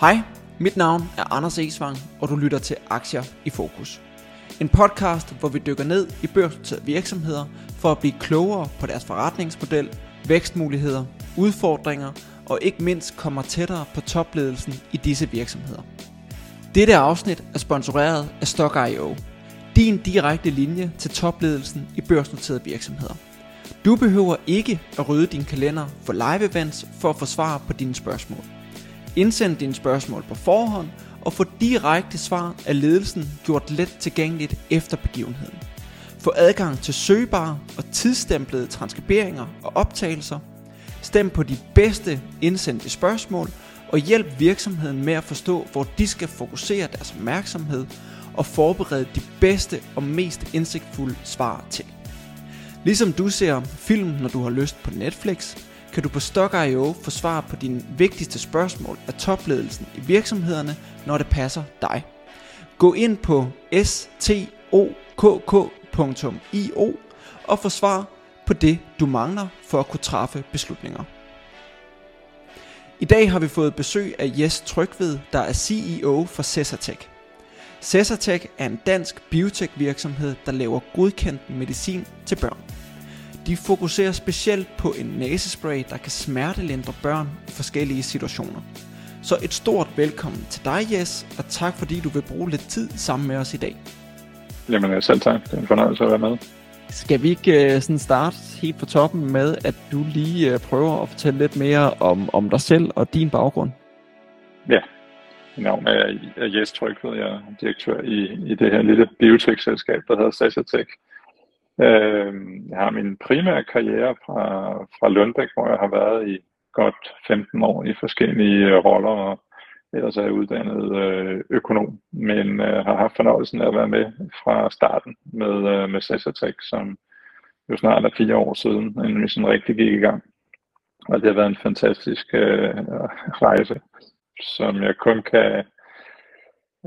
Hej, mit navn er Anders Esvang, og du lytter til Aktier i Fokus. En podcast, hvor vi dykker ned i børsnoterede virksomheder for at blive klogere på deres forretningsmodel, vækstmuligheder, udfordringer og ikke mindst kommer tættere på topledelsen i disse virksomheder. Dette afsnit er sponsoreret af Stock.io, din direkte linje til topledelsen i børsnoterede virksomheder. Du behøver ikke at rydde din kalender for live events for at få svar på dine spørgsmål. Indsend dine spørgsmål på forhånd og få direkte svar af ledelsen gjort let tilgængeligt efter begivenheden. Få adgang til søgbare og tidsstemplede transkriberinger og optagelser. Stem på de bedste indsendte spørgsmål og hjælp virksomheden med at forstå, hvor de skal fokusere deres opmærksomhed og forberede de bedste og mest indsigtfulde svar til. Ligesom du ser film, når du har lyst på Netflix, kan du på Stock.io få svar på dine vigtigste spørgsmål af topledelsen i virksomhederne, når det passer dig. Gå ind på stokk.io og få svar på det, du mangler for at kunne træffe beslutninger. I dag har vi fået besøg af Jes Trygved, der er CEO for Cesartech. Cesartech er en dansk biotech virksomhed, der laver godkendt medicin til børn. De fokuserer specielt på en næsespray, der kan smertelindre børn i forskellige situationer. Så et stort velkommen til dig, Jes, og tak fordi du vil bruge lidt tid sammen med os i dag. Jamen selv tak. Det er en fornøjelse at være med. Skal vi ikke uh, sådan starte helt på toppen med, at du lige uh, prøver at fortælle lidt mere om, om dig selv og din baggrund? Ja, mit navn er Jes Trygved. Jeg er direktør i, i det her lille biotech-selskab, der hedder Sasatech. Øh, jeg har min primære karriere fra, fra Lundbæk, hvor jeg har været i godt 15 år i forskellige roller, og ellers er jeg uddannet øh, økonom, men øh, har haft fornøjelsen af at være med fra starten med, øh, med Sasatech, som jo snart er fire år siden, inden vi sådan rigtig gik i gang. Og det har været en fantastisk øh, rejse, som jeg kun kan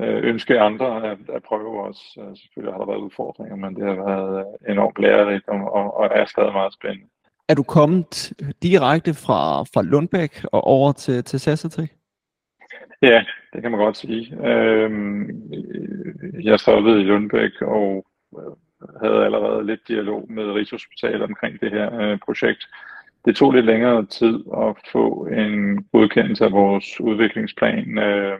ønske andre at, at prøve også. Øh, selvfølgelig har der været udfordringer, men det har været øh, enormt lærerigt og, og, og er stadig meget spændende. Er du kommet direkte fra, fra Lundbæk og over til, til Sassatrick? Ja, det kan man godt sige. Øhm, jeg startede i Lundbæk og havde allerede lidt dialog med Rigshospitalet omkring det her øh, projekt. Det tog lidt længere tid at få en godkendelse af vores udviklingsplan. Øh,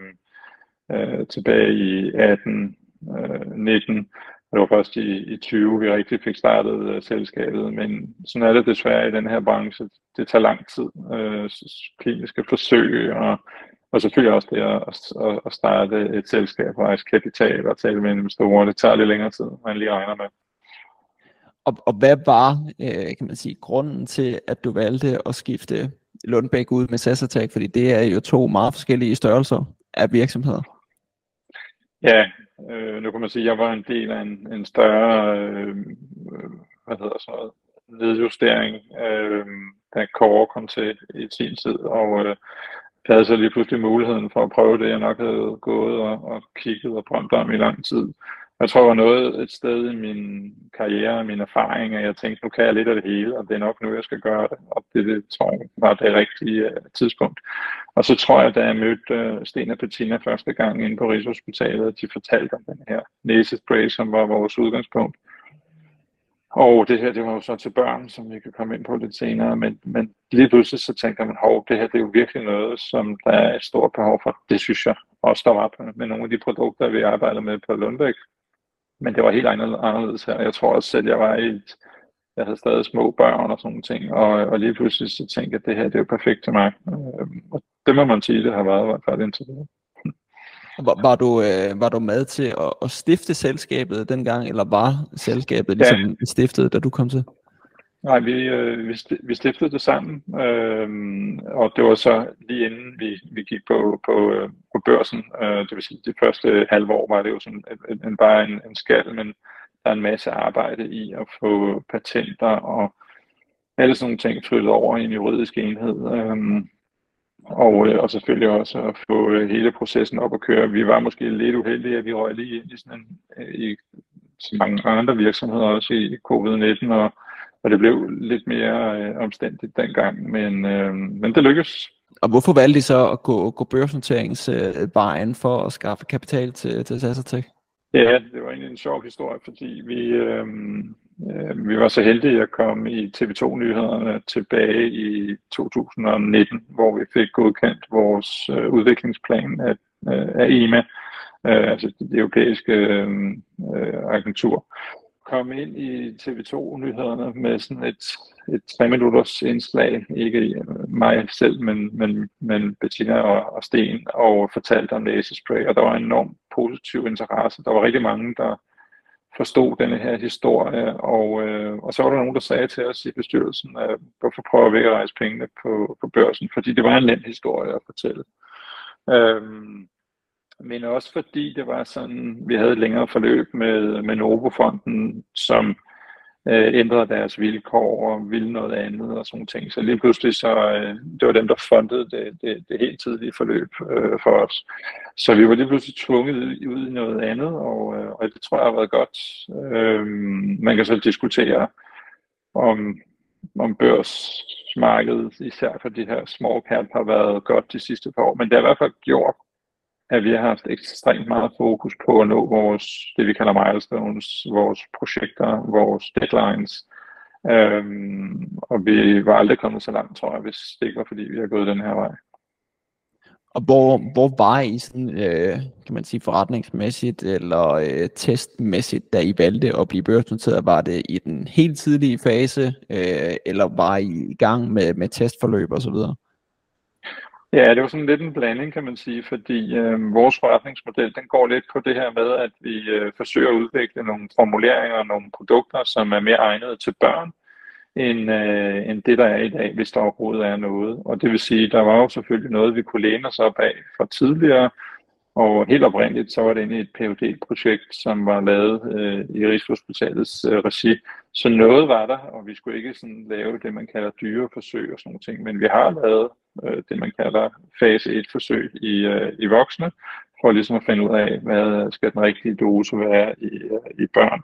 øh, tilbage i 18, øh, 19. Det var først i, i 20, vi rigtig fik startet øh, selskabet, men sådan er det desværre i den her branche. Det tager lang tid. Øh, kliniske forsøg og, og selvfølgelig også det at, at, at starte et selskab, rejse kapital og tale med investorer. Det tager lidt længere tid, man lige regner med. Og, og hvad var, øh, kan man sige, grunden til, at du valgte at skifte Lundbæk ud med SAS Attack? Fordi det er jo to meget forskellige størrelser af virksomheder. Ja, øh, nu kan man sige, at jeg var en del af en, en større, øh, hvad hedder sådan noget, nedjustering, øh, da Kåre kom til i sin tid, og øh, jeg havde så lige pludselig muligheden for at prøve det, jeg nok havde gået og, og kigget og drømt om i lang tid. Jeg tror, jeg var noget et sted i min karriere og min erfaring, at jeg tænkte, nu kan jeg lidt af det hele, og det er nok nu, jeg skal gøre det. Og det, det tror jeg var det rigtige uh, tidspunkt. Og så tror jeg, da jeg mødte uh, Sten og Bettina første gang inde på Rigshospitalet, at de fortalte om den her næsespray, som var vores udgangspunkt. Og det her, det var jo så til børn, som vi kan komme ind på lidt senere, men, men lige pludselig så tænker man, hov, det her det er jo virkelig noget, som der er et stort behov for. Det synes jeg også, der var med nogle af de produkter, vi arbejder med på Lundbæk men det var helt anderledes her. Jeg tror også selv, jeg var i et, jeg havde stadig små børn og sådan nogle ting, og, og lige pludselig så tænkte jeg, at det her det er jo perfekt til mig. Øh, og det må man sige, det har været i hvert fald indtil videre. Var, var, du, øh, var du med til at, at stifte selskabet dengang, eller var selskabet ligesom ja. stiftet, da du kom til? Nej, vi, øh, vi, vi stiftede det sammen, øh, og det var så lige inden vi, vi gik på, på, øh, på børsen. Øh, det vil sige, det første halve år var det jo sådan en, en, bare en, en skal, men der er en masse arbejde i at få patenter og alle sådan nogle ting flyttet over i en juridisk enhed. Øh, og, øh, og selvfølgelig også at få øh, hele processen op at køre. Vi var måske lidt uheldige, at vi røg lige ind i sådan en, øh, i så mange andre virksomheder også i covid-19, og og det blev lidt mere øh, omstændigt dengang, men, øh, men det lykkedes. og hvorfor valgte de så at gå, gå børsnoteringsvejen for at skaffe kapital til, til Sasatec? Ja, det var egentlig en sjov historie, fordi vi, øh, øh, vi var så heldige at komme i TV2-nyhederne tilbage i 2019, hvor vi fik godkendt vores øh, udviklingsplan af, øh, af EMA, øh, altså det europæiske øh, agentur komme ind i TV2-nyhederne med sådan et, et tre minutters indslag, ikke mig selv, men, men, men Bettina og, og Sten, og fortalte om næsespray, og der var en enorm positiv interesse. Der var rigtig mange, der forstod denne her historie, og, øh, og så var der nogen, der sagde til os i bestyrelsen, at hvorfor prøver vi ikke at rejse pengene på, på børsen, fordi det var en nem historie at fortælle. Øhm, men også fordi det var sådan, vi havde et længere forløb med, med Novofonden, som øh, ændrede deres vilkår og ville noget andet og sådan ting. Så lige pludselig så, øh, det var dem, der fundede det, det, det helt tidlige forløb øh, for os. Så vi var lige pludselig tvunget ud i noget andet, og, øh, og det tror jeg har været godt. Øh, man kan så diskutere om, om børsmarkedet, især for de her small cap, har været godt de sidste par år, men det har i hvert fald gjort, at vi har haft ekstremt meget fokus på at nå vores, det vi kalder milestones, vores projekter, vores deadlines. Øhm, og vi var aldrig kommet så langt, tror jeg, hvis det ikke var fordi, vi har gået den her vej. Og hvor, hvor var I sådan, øh, kan man sige, forretningsmæssigt eller øh, testmæssigt, da I valgte at blive børsnoteret? Var det i den helt tidlige fase, øh, eller var I i gang med, med testforløb osv.? Ja, det var sådan lidt en blanding, kan man sige, fordi øh, vores forretningsmodel, den går lidt på det her med, at vi øh, forsøger at udvikle nogle formuleringer og nogle produkter, som er mere egnede til børn, end, øh, end det, der er i dag, hvis der overhovedet er noget. Og det vil sige, der var jo selvfølgelig noget, vi kunne læne os op af fra tidligere, og helt oprindeligt, så var det egentlig et phd projekt som var lavet øh, i Rigshospitalets øh, regi. Så noget var der, og vi skulle ikke sådan lave det, man kalder dyreforsøg og sådan nogle ting, men vi har lavet øh, det, man kalder fase 1-forsøg i, øh, i voksne, for ligesom at finde ud af, hvad skal den rigtige dose være i, øh, i børn.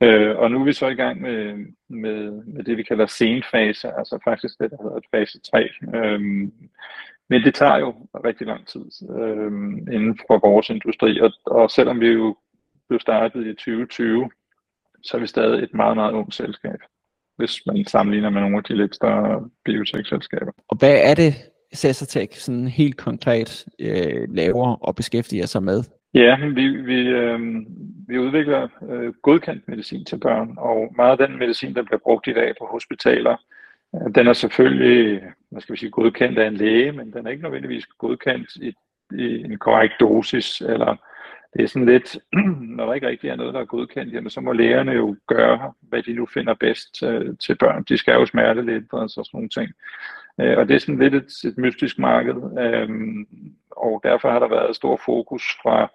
Øh, og nu er vi så i gang med, med, med det, vi kalder senfase, altså faktisk det, der hedder fase 3. Øhm, men det tager jo rigtig lang tid øh, inden for vores industri, og, og selvom vi jo blev startet i 2020, så er vi stadig et meget, meget ungt selskab, hvis man sammenligner med nogle af de lidt større biotech-selskaber. Og hvad er det, Cesartech sådan helt konkret øh, laver og beskæftiger sig med? Ja, vi, vi, øh, vi udvikler øh, godkendt medicin til børn, og meget af den medicin, der bliver brugt i dag på hospitaler, den er selvfølgelig, hvad skal vi sige, godkendt af en læge, men den er ikke nødvendigvis godkendt i, i en korrekt dosis, eller det er sådan lidt, når der ikke rigtig er noget, der er godkendt, jamen så må lægerne jo gøre, hvad de nu finder bedst til, til børn. De skal jo smerte lidt og sådan nogle ting. Øh, og det er sådan lidt et, et mystisk marked, øh, og derfor har der været stor fokus fra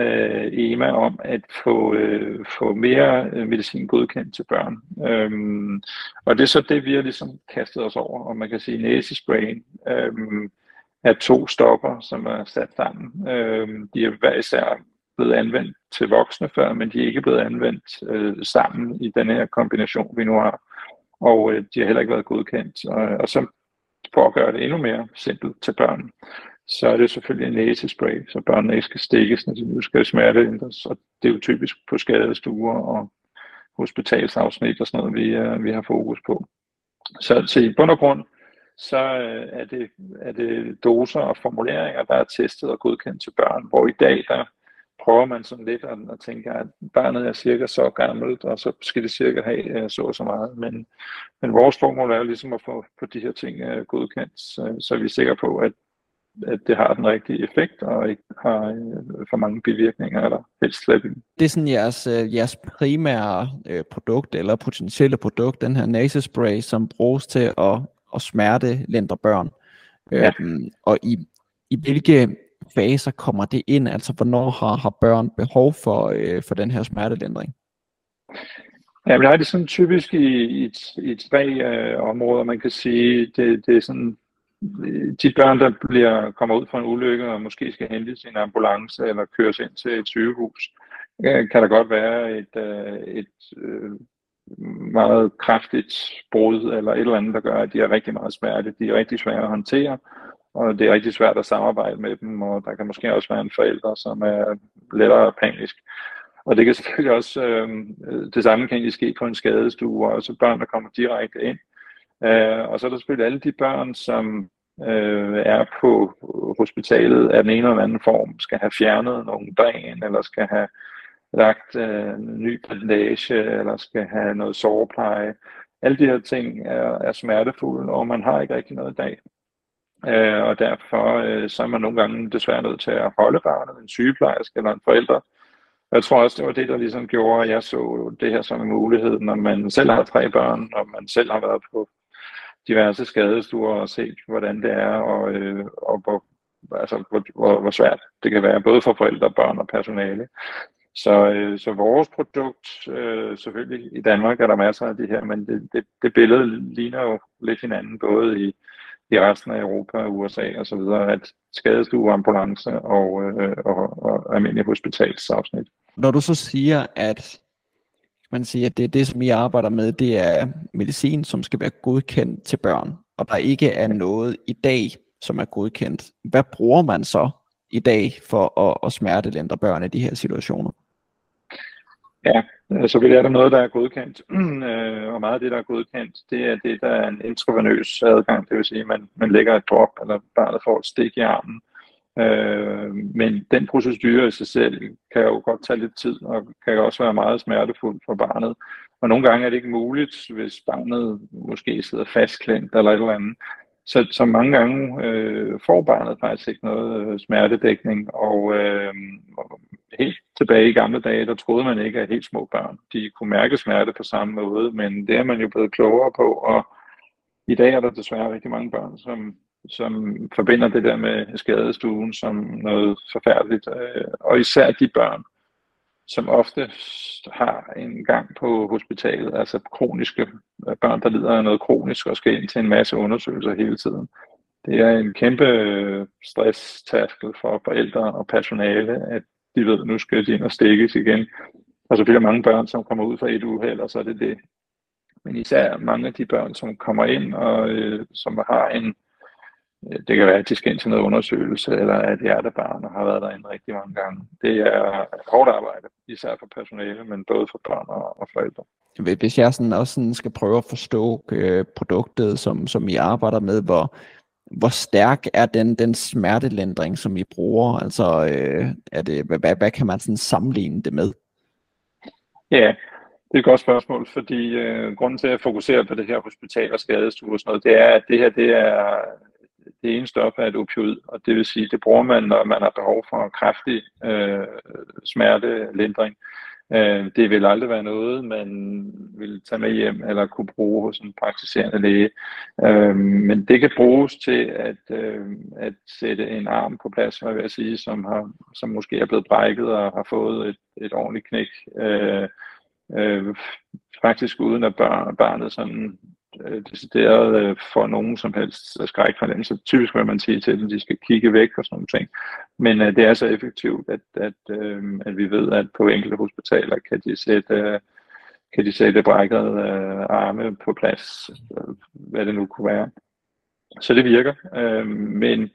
øh, EMA om at få, øh, få mere øh, medicin godkendt til børn. Øh, og det er så det, vi har ligesom kastet os over, og man kan sige næsesprayen Øh, er to stoffer, som er sat sammen. Øhm, de er hver især blevet anvendt til voksne før, men de er ikke blevet anvendt øh, sammen i den her kombination, vi nu har. Og øh, de har heller ikke været godkendt. Og, og så for at gøre det endnu mere simpelt til børn, så er det selvfølgelig en næsespray, så børnene ikke skal stikkes, når de nu skal smerteændres. Og det er jo typisk på skadestuer og hospitalsafsnit og sådan noget, vi, øh, vi har fokus på. Så til bund og grund, så øh, er, det, er det doser og formuleringer, der er testet og godkendt til børn, hvor i dag, der prøver man sådan lidt at, at tænke, at barnet er cirka så gammelt, og så skal det cirka have øh, så og så meget. Men, men vores formål er jo ligesom at få, få de her ting øh, godkendt, så, så vi er sikre på, at at det har den rigtige effekt, og ikke har øh, for mange bivirkninger, eller helst slet ikke. Det er sådan jeres, øh, jeres primære øh, produkt, eller potentielle produkt, den her nasespray, som bruges til at, at smerte lindre børn. Ja. Øhm, og i, i hvilke faser kommer det ind? Altså, hvornår har, har børn behov for, øh, for den her smertelindring? Ja, men det er det sådan typisk i, i, i tre øh, områder, man kan sige. Det, det er sådan de børn, der bliver, kommer ud fra en ulykke og måske skal hentes i en ambulance eller køres ind til et sygehus, øh, kan der godt være et, øh, et øh, meget kraftigt brud eller et eller andet, der gør, at de er rigtig meget smerte. De er rigtig svære at håndtere, og det er rigtig svært at samarbejde med dem, og der kan måske også være en forælder, som er lettere panisk. Og det kan selvfølgelig også, øh, det samme kan egentlig ske på en skadestue, og også børn, der kommer direkte ind. Øh, og så er der selvfølgelig alle de børn, som øh, er på hospitalet af den ene eller anden form, skal have fjernet nogle dræn, eller skal have lagt øh, en ny bandage, eller skal have noget sårpleje. Alle de her ting er, er smertefulde, og man har ikke rigtig noget i dag. Øh, og derfor øh, så er man nogle gange desværre nødt til at holde barnet, en sygeplejerske eller en forælder. Jeg tror også, det var det, der ligesom gjorde, at jeg så det her som en mulighed, når man selv har tre børn, og man selv har været på diverse skadestuer og set, hvordan det er, og, øh, og hvor, altså, hvor, hvor, hvor svært det kan være, både for forældre, børn og personale. Så, øh, så vores produkt, øh, selvfølgelig i Danmark er der masser af de her, men det, det, det billede ligner jo lidt hinanden, både i, i resten af Europa og USA og så videre, at skadestue, ambulance og, øh, og, og almindelig hospitalsafsnit. Når du så siger, at man siger, at det er det, som I arbejder med, det er medicin, som skal være godkendt til børn, og der ikke er noget i dag, som er godkendt. Hvad bruger man så i dag for at, at smertelindre børn i de her situationer? Ja, altså, så vil er der noget, der er godkendt, øh, og meget af det, der er godkendt, det er det, der er en intravenøs adgang, det vil sige, at man, man lægger et drop, eller barnet får et stik i armen, Øh, men den procedure i sig selv kan jo godt tage lidt tid, og kan også være meget smertefuld for barnet. Og nogle gange er det ikke muligt, hvis barnet måske sidder fastklemt eller et eller andet. Så, så mange gange øh, får barnet faktisk ikke noget øh, smertedækning, og øh, helt tilbage i gamle dage, der troede man ikke, at helt små børn de kunne mærke smerte på samme måde, men det er man jo blevet klogere på, og i dag er der desværre rigtig mange børn, som som forbinder det der med skadestuen som noget forfærdeligt. Øh, og især de børn, som ofte har en gang på hospitalet, altså kroniske øh, børn, der lider af noget kronisk og skal ind til en masse undersøgelser hele tiden. Det er en kæmpe øh, stresstærskel for forældre og personale, at de ved, at nu skal de ind og stikkes igen. Og så bliver mange børn, som kommer ud fra et uheld, og så er det det. Men især mange af de børn, som kommer ind og øh, som har en det kan være, at de skal ind til noget undersøgelse, eller at hjertebarn har været derinde rigtig mange gange. Det er hårdt arbejde, især for personale, men både for børn og, forældre. Hvis jeg sådan også sådan skal prøve at forstå øh, produktet, som, som I arbejder med, hvor, hvor stærk er den, den smertelindring, som I bruger? Altså, øh, er det, hvad, hvad kan man sådan sammenligne det med? Ja, det er et godt spørgsmål, fordi øh, grunden til at fokusere på det her hospital og skadestue og sådan noget, det er, at det her det er det ene stof er et opioid, og det vil sige, det bruger man, når man har behov for en kraftig øh, smertelindring. Øh, det vil aldrig være noget, man vil tage med hjem eller kunne bruge hos en praktiserende læge. Øh, men det kan bruges til at, øh, at sætte en arm på plads, hvad jeg vil sige, som, har, som måske er blevet brækket og har fået et, et ordentligt knæk. Øh, øh, faktisk uden at børn, barnet sådan øh, decideret øh, for nogen som helst skrækfornemmelse. Typisk vil man sige til dem, at de skal kigge væk og sådan nogle ting. Men øh, det er så effektivt, at, at, øh, at vi ved, at på enkelte hospitaler kan de sætte, øh, kan de sætte brækkede øh, arme på plads, øh, hvad det nu kunne være. Så det virker, øh, men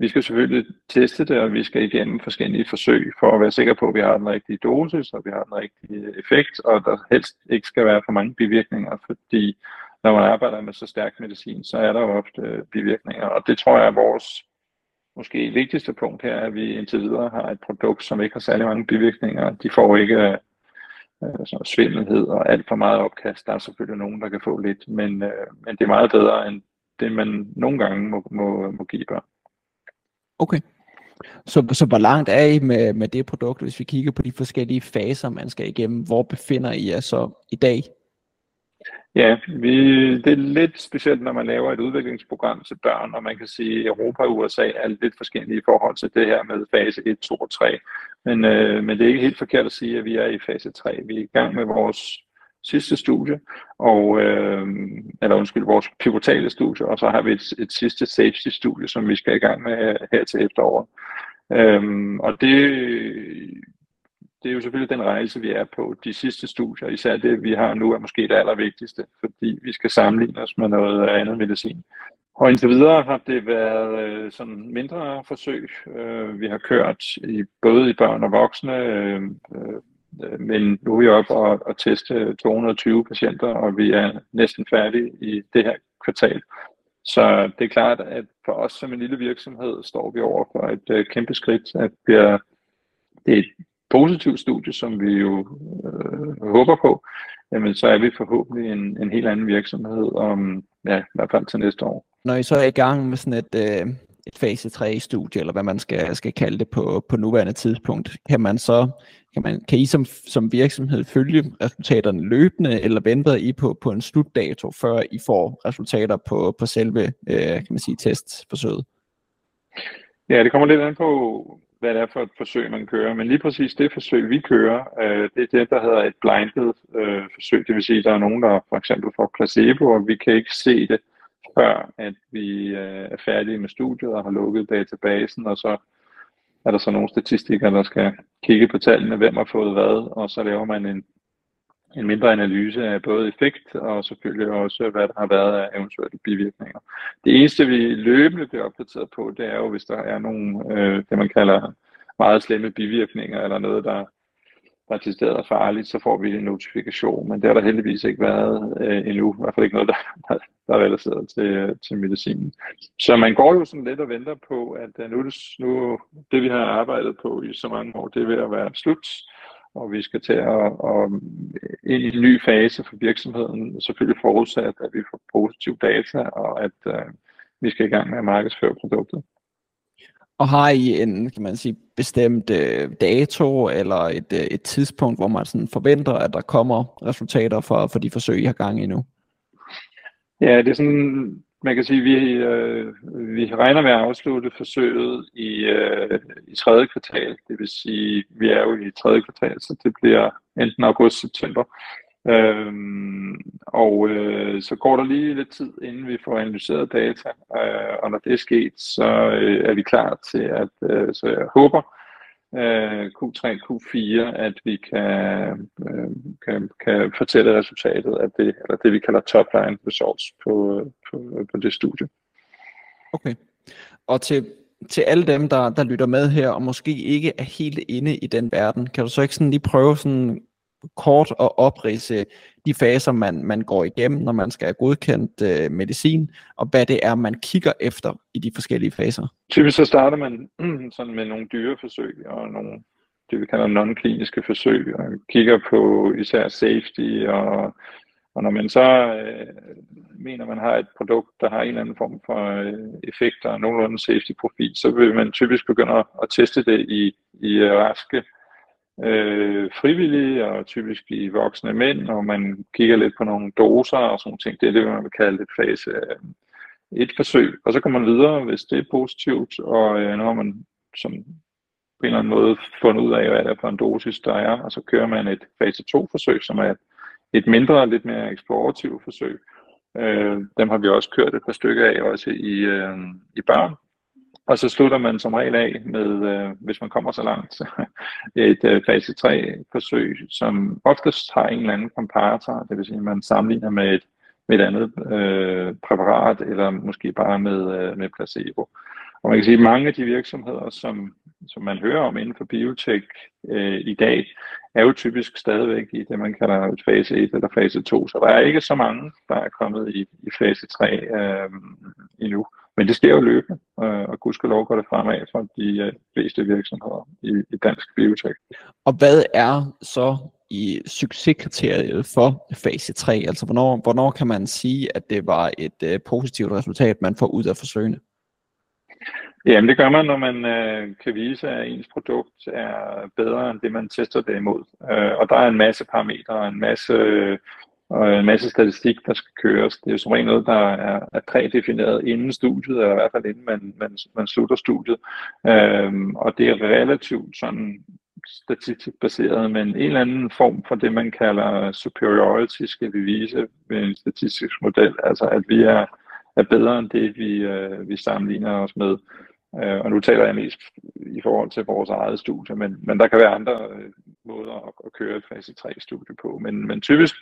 vi skal selvfølgelig teste det, og vi skal igennem forskellige forsøg for at være sikre på, at vi har den rigtige dosis, og vi har den rigtige effekt, og der helst ikke skal være for mange bivirkninger, fordi når man arbejder med så stærk medicin, så er der jo ofte øh, bivirkninger, og det tror jeg er vores måske vigtigste punkt her, at vi indtil videre har et produkt, som ikke har særlig mange bivirkninger. De får ikke øh, øh sådan svimmelhed og alt for meget opkast. Der er selvfølgelig nogen, der kan få lidt, men, øh, men det er meget bedre end det, man nogle gange må, må, må give børn. Okay. Så, så hvor langt er I med, med det produkt, hvis vi kigger på de forskellige faser, man skal igennem? Hvor befinder I jer så i dag? Ja, vi, det er lidt specielt, når man laver et udviklingsprogram til børn, og man kan sige, at Europa og USA er lidt forskellige i forhold til det her med fase 1, 2 og 3. Men, øh, men det er ikke helt forkert at sige, at vi er i fase 3. Vi er i gang med vores sidste studie, og, øh, eller undskyld, vores pivotale studie, og så har vi et, et sidste safety-studie, som vi skal i gang med her til efteråret. Øhm, og det det er jo selvfølgelig den rejse, vi er på. De sidste studier, især det, vi har nu, er måske det allervigtigste, fordi vi skal sammenligne os med noget andet medicin. Og indtil videre har det været øh, sådan mindre forsøg. Øh, vi har kørt i både i børn og voksne, øh, øh, men nu er vi oppe og, og teste 220 patienter, og vi er næsten færdige i det her kvartal. Så det er klart, at for os som en lille virksomhed står vi over for et øh, kæmpe skridt, at det er, det positivt studie, som vi jo øh, håber på, jamen så er vi forhåbentlig en, en helt anden virksomhed om, ja, i hvert fald til næste år. Når I så er i gang med sådan et, øh, et fase 3-studie, eller hvad man skal, skal kalde det på, på nuværende tidspunkt, kan man så kan, man, kan I som, som virksomhed følge resultaterne løbende, eller venter I på, på en slutdato, før I får resultater på, på selve øh, kan man sige, testforsøget? Ja, det kommer lidt an på, hvad det er for et forsøg, man kører. Men lige præcis det forsøg, vi kører, øh, det er det, der hedder et blinded øh, forsøg. Det vil sige, at der er nogen, der for eksempel får placebo, og vi kan ikke se det, før at vi øh, er færdige med studiet og har lukket databasen, og så er der så nogle statistikere, der skal kigge på tallene, hvem har fået hvad, og så laver man en, en mindre analyse af både effekt og selvfølgelig også, hvad der har været af eventuelle bivirkninger. Det eneste, vi løbende bliver opdateret på, det er jo, hvis der er nogle, øh, det man kalder meget slemme bivirkninger, eller noget, der, der er til farligt, så får vi en notifikation, men det har der heldigvis ikke været øh, endnu, i hvert fald ikke noget, der, der, der er relateret til, øh, til medicinen. Så man går jo sådan lidt og venter på, at øh, nu, det, nu det, vi har arbejdet på i så mange år, det er ved at være slut, og vi skal til at, at ind i en ny fase for virksomheden, selvfølgelig forudsat, at vi får positiv data, og at uh, vi skal i gang med at markedsføre produktet. Og har I en, kan man sige, bestemt uh, dato eller et, uh, et tidspunkt, hvor man sådan forventer, at der kommer resultater for, for de forsøg, I har gang i nu? Ja, det er sådan man kan sige, at vi, øh, vi regner med at afslutte forsøget i, øh, i tredje kvartal. Det vil sige, vi er jo i tredje kvartal, så det bliver enten august-september. Øhm, og øh, så går der lige lidt tid, inden vi får analyseret data, øh, og når det er sket, så øh, er vi klar til at, øh, så jeg håber, øh, Q3, Q4, at vi kan, øh, kan, kan fortælle resultatet af det, eller det vi kalder top line results på, på, på det studie. Okay. Og til, til alle dem, der, der lytter med her, og måske ikke er helt inde i den verden, kan du så ikke sådan lige prøve sådan kort at oprise de faser, man, man går igennem, når man skal have godkendt øh, medicin, og hvad det er, man kigger efter i de forskellige faser? Typisk så starter man sådan med nogle dyreforsøg og nogle det vi kalder non-kliniske forsøg, og kigger på især safety, og, og når man så øh, mener, man har et produkt, der har en eller anden form for øh, effekt og nogenlunde safety-profil, så vil man typisk begynde at teste det i, i raske øh, frivillige og typisk i voksne mænd, og man kigger lidt på nogle doser og sådan ting. Det er det, man vil kalde et fase øh, et forsøg. Og så kommer man videre, hvis det er positivt, og øh, nu har man som på en eller anden måde fundet ud af, hvad det er for en dosis, der er, og så kører man et fase 2-forsøg, som er et, et mindre, lidt mere eksplorativt forsøg. Øh, dem har vi også kørt et par stykker af, også i, øh, i børn, og så slutter man som regel af med, øh, hvis man kommer så langt, et øh, fase 3-forsøg, som oftest har en eller anden komparator, det vil sige, at man sammenligner med et, med et andet øh, præparat, eller måske bare med, øh, med placebo. Og man kan sige, at mange af de virksomheder, som, som man hører om inden for biotech øh, i dag, er jo typisk stadigvæk i det, man kalder et fase 1 eller fase 2. Så der er ikke så mange, der er kommet i, i fase 3 øh, endnu. Men det sker jo løbende, øh, og gudskelov går det fremad for de øh, fleste virksomheder i, i dansk biotek. Og hvad er så i succeskriteriet for fase 3? Altså hvornår, hvornår kan man sige, at det var et øh, positivt resultat, man får ud af forsøgene? Jamen det gør man, når man øh, kan vise, at ens produkt er bedre end det, man tester det imod. Øh, og der er en masse parametre, en masse og en masse statistik, der skal køres. Det er jo som regel noget, der er, er prædefineret inden studiet, eller i hvert fald inden man, man, man slutter studiet. Øhm, og det er relativt sådan statistisk baseret, men en eller anden form for det, man kalder superiority, skal vi vise ved en statistisk model. Altså at vi er, er bedre end det, vi, øh, vi sammenligner os med. Øh, og nu taler jeg mest i forhold til vores eget studie, men, men der kan være andre øh, måder at, at køre et fase 3-studie på. Men, men typisk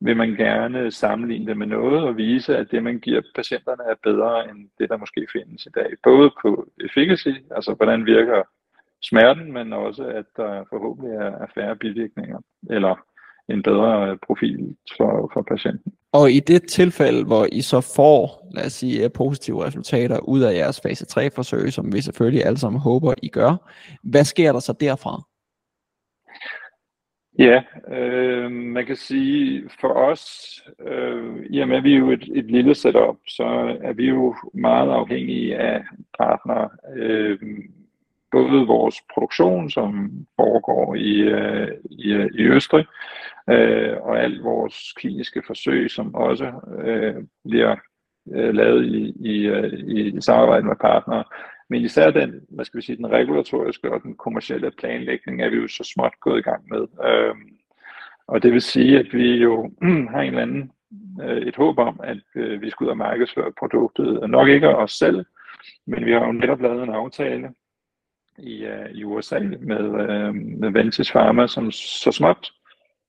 vil man gerne sammenligne det med noget og vise, at det, man giver patienterne, er bedre end det, der måske findes i dag. Både på efficacy, altså hvordan virker smerten, men også, at der forhåbentlig er færre bivirkninger, eller en bedre profil for, for patienten. Og i det tilfælde, hvor I så får, lad os sige, positive resultater ud af jeres fase 3-forsøg, som vi selvfølgelig alle sammen håber, I gør, hvad sker der så derfra? Ja, øh, man kan sige for os, øh, i og med at vi er jo et, et lille setup, så er vi jo meget afhængige af partnere. Øh, både vores produktion, som foregår i, øh, i, i Østrig, øh, og alt vores kliniske forsøg, som også øh, bliver øh, lavet i, i, i, i samarbejde med partnere. Men især den, hvad skal vi sige, den regulatoriske og den kommercielle planlægning er vi jo så småt gået i gang med. Øh, og det vil sige, at vi jo har en eller anden, øh, et håb om, at øh, vi skal ud og markedsføre produktet. Nok ikke os selv, men vi har jo netop lavet en aftale i, øh, i USA med, øh, med Ventis Pharma, som så småt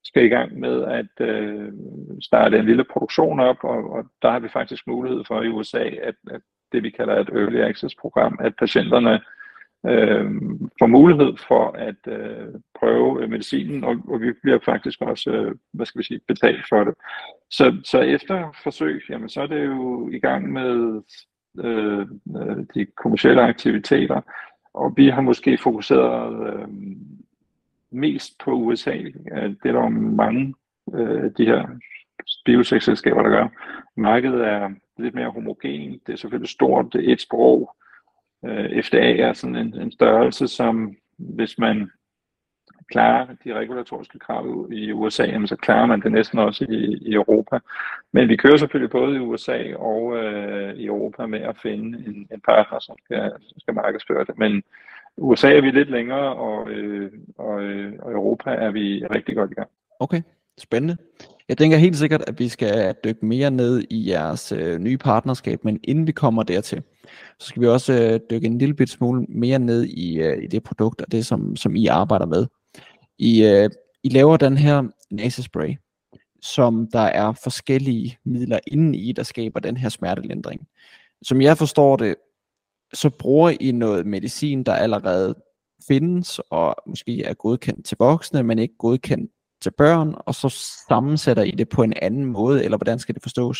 skal i gang med at øh, starte en lille produktion op, og, og der har vi faktisk mulighed for i USA, at, at det vi kalder et Early Access program, at patienterne øh, får mulighed for at øh, prøve øh, medicinen, og, og vi bliver faktisk også, øh, hvad skal vi sige, betalt for det. Så, så efter forsøg, jamen, så er det jo i gang med øh, øh de kommersielle aktiviteter, og vi har måske fokuseret øh, mest på USA. Øh, det er der mange øh, de her biotech-selskaber, der gør. Markedet er lidt mere homogen. Det er selvfølgelig stort. Det er et sprog. Øh, FDA er sådan en, en størrelse, som hvis man klarer de regulatoriske krav i USA, jamen, så klarer man det næsten også i, i Europa. Men vi kører selvfølgelig både i USA og øh, i Europa med at finde en, en partner, som skal, som skal markedsføre det. Men USA er vi lidt længere, og, øh, og, øh, og Europa er vi rigtig godt i gang. Okay, spændende. Jeg tænker helt sikkert, at vi skal dykke mere ned i jeres øh, nye partnerskab, men inden vi kommer dertil, så skal vi også øh, dykke en lille bit smule mere ned i, øh, i det produkt og det, som, som I arbejder med. I, øh, I laver den her nasespray, som der er forskellige midler inden i, der skaber den her smertelindring. Som jeg forstår det, så bruger I noget medicin, der allerede findes, og måske er godkendt til voksne, men ikke godkendt til børn, og så sammensætter I det på en anden måde, eller hvordan skal det forstås?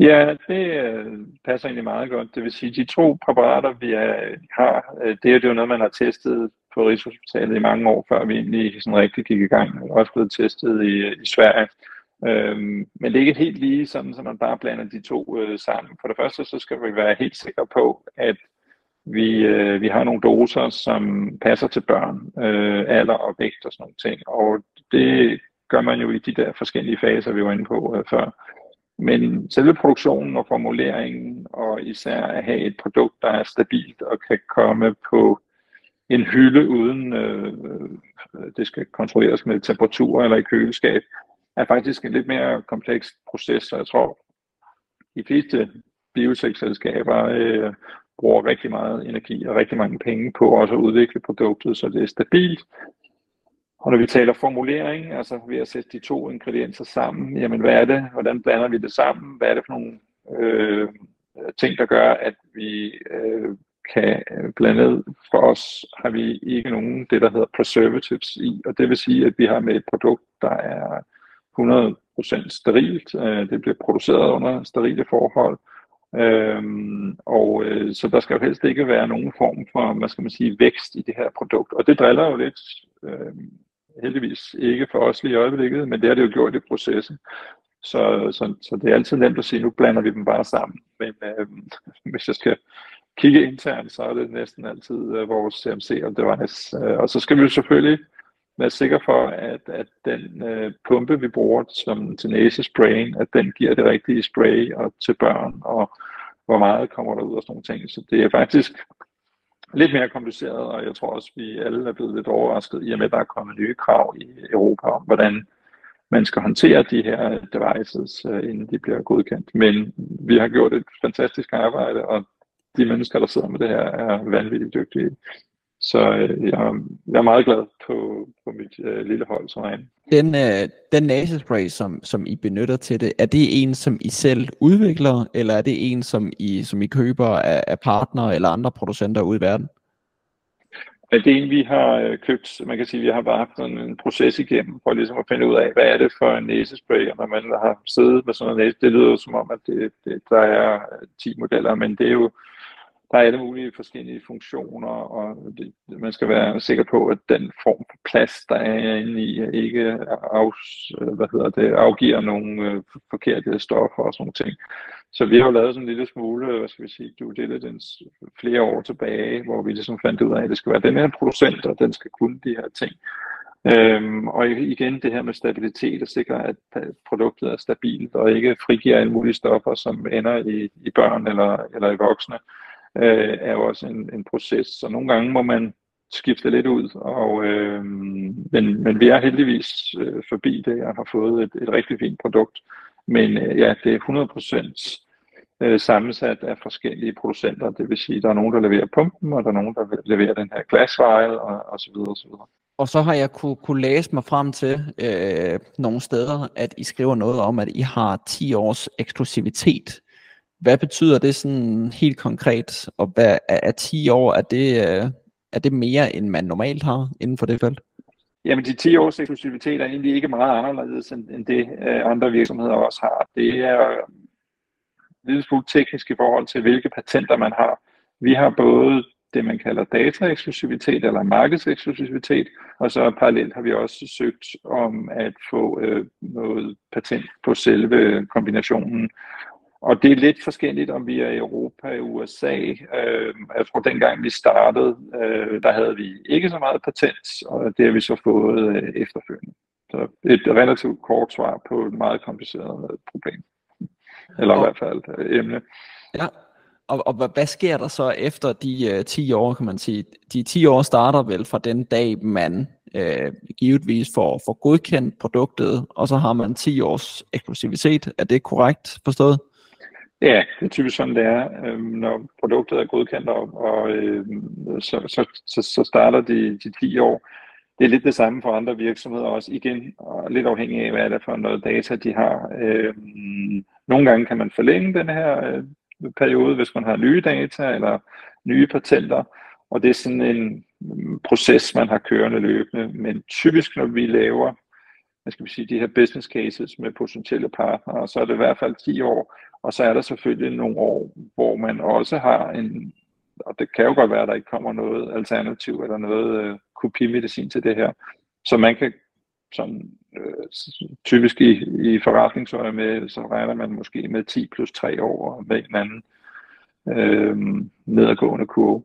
Ja, det øh, passer egentlig meget godt. Det vil sige, de to præparater, vi er, har, øh, det er jo noget, man har testet på Rigshospitalet i mange år, før vi egentlig sådan rigtig gik i gang. Det er også blevet testet i, øh, i Sverige. Øhm, men det er ikke helt lige sådan, at man bare blander de to øh, sammen. For det første, så skal vi være helt sikre på, at vi, øh, vi har nogle doser, som passer til børn, øh, alder og vægt og sådan nogle ting. Og det gør man jo i de der forskellige faser, vi var inde på øh, før. Men selve produktionen og formuleringen, og især at have et produkt, der er stabilt og kan komme på en hylde uden øh, det skal kontrolleres med temperatur eller i køleskab, er faktisk en lidt mere kompleks proces, så jeg tror, de fleste biotekselskaber øh, bruger rigtig meget energi og rigtig mange penge på også at udvikle produktet, så det er stabilt. Og når vi taler formulering, altså ved at sætte de to ingredienser sammen, jamen hvad er det, hvordan blander vi det sammen, hvad er det for nogle øh, ting, der gør, at vi øh, kan øh, blande. For os har vi ikke nogen det, der hedder preservatives i, og det vil sige, at vi har med et produkt, der er 100% sterilt. Øh, det bliver produceret under sterile forhold, Øhm, og øh, så der skal jo helst ikke være nogen form for, hvad skal man sige, vækst i det her produkt. Og det driller jo lidt, øh, heldigvis ikke for os lige i øjeblikket, men det har det jo gjort i processen. Så, så, så det er altid nemt at sige, nu blander vi dem bare sammen. Men øh, hvis jeg skal kigge internt, så er det næsten altid øh, vores CMC og device. Øh, og så skal vi jo selvfølgelig være sikre for, at, at den øh, pumpe, vi bruger som til næsesprayen, at den giver det rigtige spray og til børn, og hvor meget kommer der ud og sådan nogle ting. Så det er faktisk lidt mere kompliceret, og jeg tror også, vi alle er blevet lidt overrasket i og med, at der er kommet nye krav i Europa om, hvordan man skal håndtere de her devices, øh, inden de bliver godkendt. Men vi har gjort et fantastisk arbejde, og de mennesker, der sidder med det her, er vanvittigt dygtige. Så øh, jeg, jeg er meget glad på, på mit øh, lille hold som er Den, øh, den nasespray, som, som I benytter til det, er det en, som I selv udvikler, eller er det en, som I, som I køber af, af partnere eller andre producenter ude i verden? Det er en, vi har øh, købt, man kan sige, vi har bare haft en, en proces igennem, for ligesom at finde ud af, hvad er det for en næsespray, og når man har siddet med sådan en næse, det lyder som om, at det, det, der er 10 modeller, men det er jo, der er alle mulige forskellige funktioner, og det, man skal være sikker på, at den form for plads, der er inde i, ikke af, hvad hedder det, afgiver nogle øh, forkerte stoffer og sådan nogle ting. Så vi har jo lavet sådan en lille smule, hvad skal vi sige, due diligence flere år tilbage, hvor vi ligesom fandt ud af, at det skal være den her producent, og den skal kunne de her ting. Øhm, og igen det her med stabilitet og sikre, at produktet er stabilt og ikke frigiver alle mulige stoffer, som ender i, i børn eller, eller i voksne øh, er jo også en, en proces. Så nogle gange må man skifte lidt ud, og, øh, men, men vi er heldigvis øh, forbi det. Jeg har fået et, et rigtig fint produkt, men øh, ja, det er 100% øh, sammensat af forskellige producenter. Det vil sige, at der er nogen, der leverer pumpen, og der er nogen, der leverer den her glasvejl, og, og så videre, og så videre. Og så har jeg kunne, kunne læse mig frem til øh, nogle steder, at I skriver noget om, at I har 10 års eksklusivitet hvad betyder det sådan helt konkret, og hvad er 10 år, er det, øh, er det mere, end man normalt har inden for det felt? Jamen de 10 års eksklusivitet er egentlig ikke meget anderledes end end det øh, andre virksomheder også har. Det er øh, lidt smule teknisk i forhold til, hvilke patenter man har. Vi har både det, man kalder dataeksklusivitet eller markedseksklusivitet, og så parallelt har vi også søgt om at få øh, noget patent på selve kombinationen. Og det er lidt forskelligt, om vi er i Europa eller USA. Øh, jeg tror, dengang vi startede, øh, der havde vi ikke så meget patent, og det har vi så fået øh, efterfølgende. Så et relativt kort svar på et meget kompliceret problem. Eller og, i hvert fald øh, emne. Ja, og, og hvad sker der så efter de øh, 10 år, kan man sige? De 10 år starter vel fra den dag, man øh, givetvis får, får godkendt produktet, og så har man 10 års eksklusivitet. Er det korrekt forstået? Ja, det er typisk sådan, det er, Øhm, når produktet er godkendt, og, og øh, så, så, så, så starter de, de 10 år. Det er lidt det samme for andre virksomheder også, igen, og lidt afhængig af, hvad det er for noget data, de har. Øhm, nogle gange kan man forlænge den her øh, periode, hvis man har nye data eller nye patenter, og det er sådan en mm, proces, man har kørende løbende. Men typisk, når vi laver hvad skal vi sige, de her business cases med potentielle partnere, så er det i hvert fald 10 år, og så er der selvfølgelig nogle år, hvor man også har en, og det kan jo godt være, at der ikke kommer noget alternativ eller noget øh, kopimedicin til det her. Så man kan sådan, øh, typisk i, i forretningsøje med, så regner man måske med 10 plus 3 år med en anden øh, nedadgående kurve.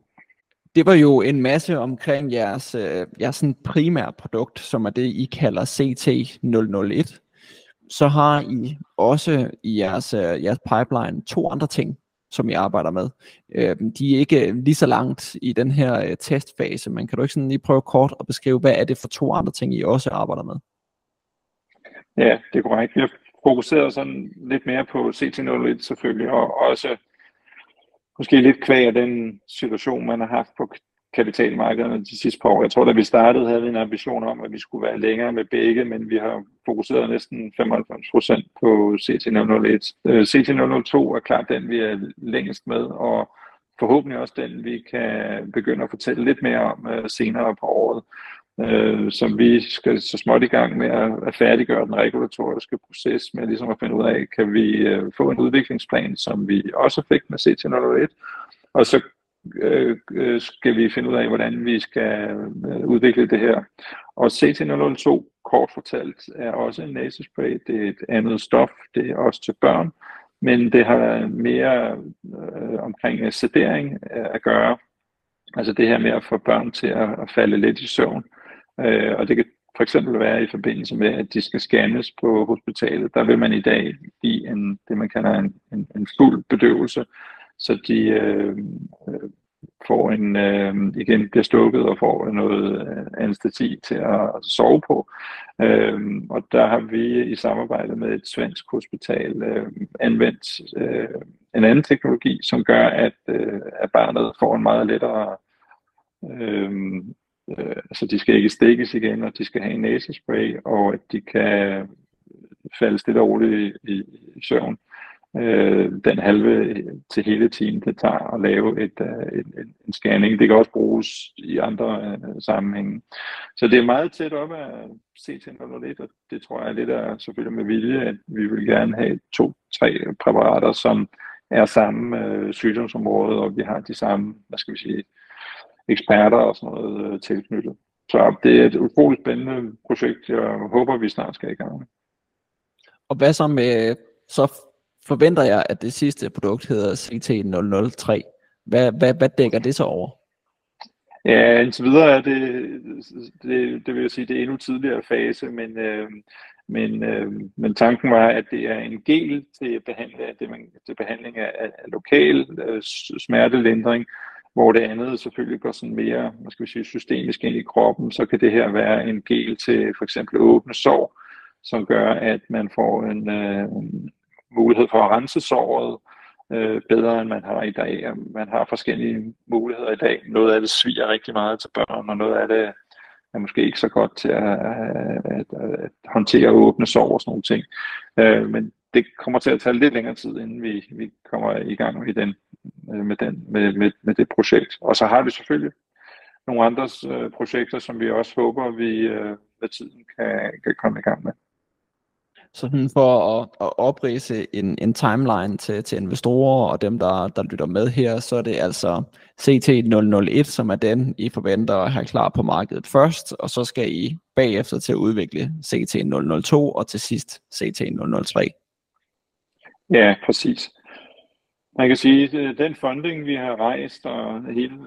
Det var jo en masse omkring jeres, øh, jeres sådan primære produkt, som er det, I kalder CT001 så har I også i jeres, øh, jeres pipeline to andre ting, som I arbejder med. Øh, de er ikke lige så langt i den her øh, testfase, men kan du ikke sådan lige prøve kort at beskrive, hvad er det for to andre ting, I også arbejder med? Ja, det er korrekt. Vi har fokuseret sådan lidt mere på CT01 selvfølgelig, og også måske lidt kvæg af den situation, man har haft på kapitalmarkederne de sidste par år. Jeg tror, da vi startede, havde vi en ambition om, at vi skulle være længere med begge, men vi har fokuseret næsten 95 procent på CT001. Øh, CT002 er klart den, vi er længst med, og forhåbentlig også den, vi kan begynde at fortælle lidt mere om øh, senere på året øh, som vi skal så småt i gang med at, at færdiggøre den regulatoriske proces med ligesom at finde ud af, kan vi øh, få en udviklingsplan, som vi også fik med CT001, og så øh, øh, skal vi finde ud af, hvordan vi skal øh, udvikle det her. Og CT002, kort fortalt, er også en nasespray. Det er et andet stof. Det er også til børn. Men det har mere øh, omkring sedering øh, at gøre. Altså det her med at få børn til at, at falde lidt i søvn. Øh, og det kan for eksempel være i forbindelse med, at de skal scannes på hospitalet. Der vil man i dag give en, det, man kalder en, en, en fuld bedøvelse, så de øh, øh får en, øh, igen bliver stukket og får noget øh, anestesi til at sove på. Øh, og der har vi i samarbejde med et svensk hospital øh, anvendt øh, en anden teknologi, som gør, at, øh, at barnet får en meget lettere øh, øh, altså de skal ikke stikkes igen, og de skal have en næsespray, og at de kan falde stille og roligt i, i, søvn øh, den halve til hele time, det tager at lave et, uh, en, en, en scanning. Det kan også bruges i andre uh, sammenhænge. Så det er meget tæt op af CT001, og det tror jeg er lidt er selvfølgelig med vilje, at vi vil gerne have to-tre præparater, som er samme øh, sygdomsområde, og vi har de samme, hvad skal vi sige, eksperter og sådan noget uh, tilknyttet. Så det er et utroligt spændende projekt, jeg håber, vi snart skal i gang med. Og hvad så med så forventer jeg, at det sidste produkt hedder CT003. Hvad, hvad, hvad dækker det så over? Ja, indtil videre er det, det, det vil jeg sige, det er endnu tidligere fase, men, øh, men, øh, men tanken var, at det er en gel til, behandling, det, man, til behandling af, af lokal øh, smertelindring, hvor det andet selvfølgelig går sådan mere hvad skal vi sige, systemisk ind i kroppen, så kan det her være en gel til for eksempel åbne sår, som gør, at man får en, øh, mulighed for at rense såret øh, bedre, end man har i dag. Man har forskellige muligheder i dag. Noget af det sviger rigtig meget til børn, og noget af det er måske ikke så godt til at, at, at, at håndtere åbne sår og sådan nogle ting. Øh, men det kommer til at tage lidt længere tid, inden vi, vi kommer i gang med, den, med, den, med, med, med det projekt. Og så har vi selvfølgelig nogle andre øh, projekter, som vi også håber, vi øh, med tiden kan, kan komme i gang med. Sådan for at, at oprise en, en timeline til, til investorer og dem, der, der lytter med her, så er det altså CT001, som er den, I forventer at have klar på markedet først, og så skal I bagefter til at udvikle CT002 og til sidst CT003. Ja, præcis. Man kan sige, at den funding, vi har rejst, og hele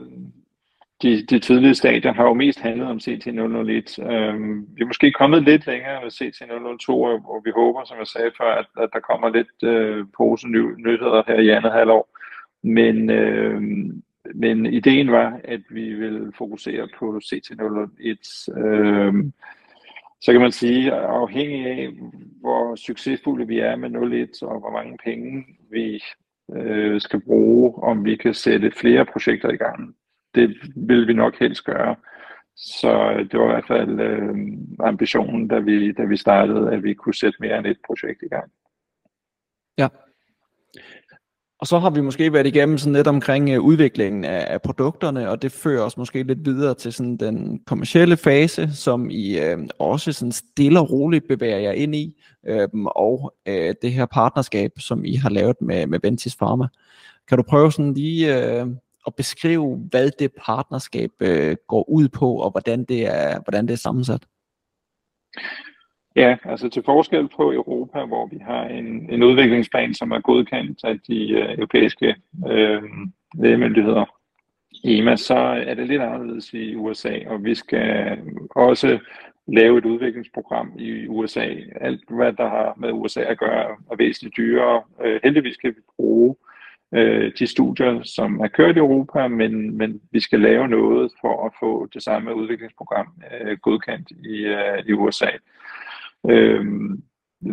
de, de tidlige stadier har jo mest handlet om CT001. Øhm, vi er måske kommet lidt længere med CT002, og vi håber, som jeg sagde før, at, at der kommer lidt øh, pose nyheder her i andet halvår. Men, øh, men ideen var, at vi vil fokusere på CT001. Øh, så kan man sige, afhængig af, hvor succesfulde vi er med 01, og hvor mange penge vi øh, skal bruge, om vi kan sætte flere projekter i gang det vil vi nok helst gøre. Så det var i hvert fald øh, ambitionen, da vi, da vi startede, at vi kunne sætte mere end et projekt i gang. Ja. Og så har vi måske været igennem sådan lidt omkring øh, udviklingen af, af produkterne, og det fører os måske lidt videre til sådan den kommercielle fase, som I øh, også sådan stille og roligt bevæger jer ind i, øh, og øh, det her partnerskab, som I har lavet med, med Ventis Pharma. Kan du prøve sådan lige øh, at beskrive, hvad det partnerskab øh, går ud på, og hvordan det er, hvordan det er sammensat? Ja, altså til forskel på Europa, hvor vi har en, en udviklingsplan, som er godkendt af de øh, europæiske øh, lægemyndigheder, EMA, så er det lidt anderledes i USA, og vi skal også lave et udviklingsprogram i USA. Alt, hvad der har med USA at gøre, er væsentligt dyrere. Øh, heldigvis kan vi bruge øh, de studier, som er kørt i Europa, men, men vi skal lave noget for at få det samme udviklingsprogram øh, godkendt i, øh, i USA. Øhm,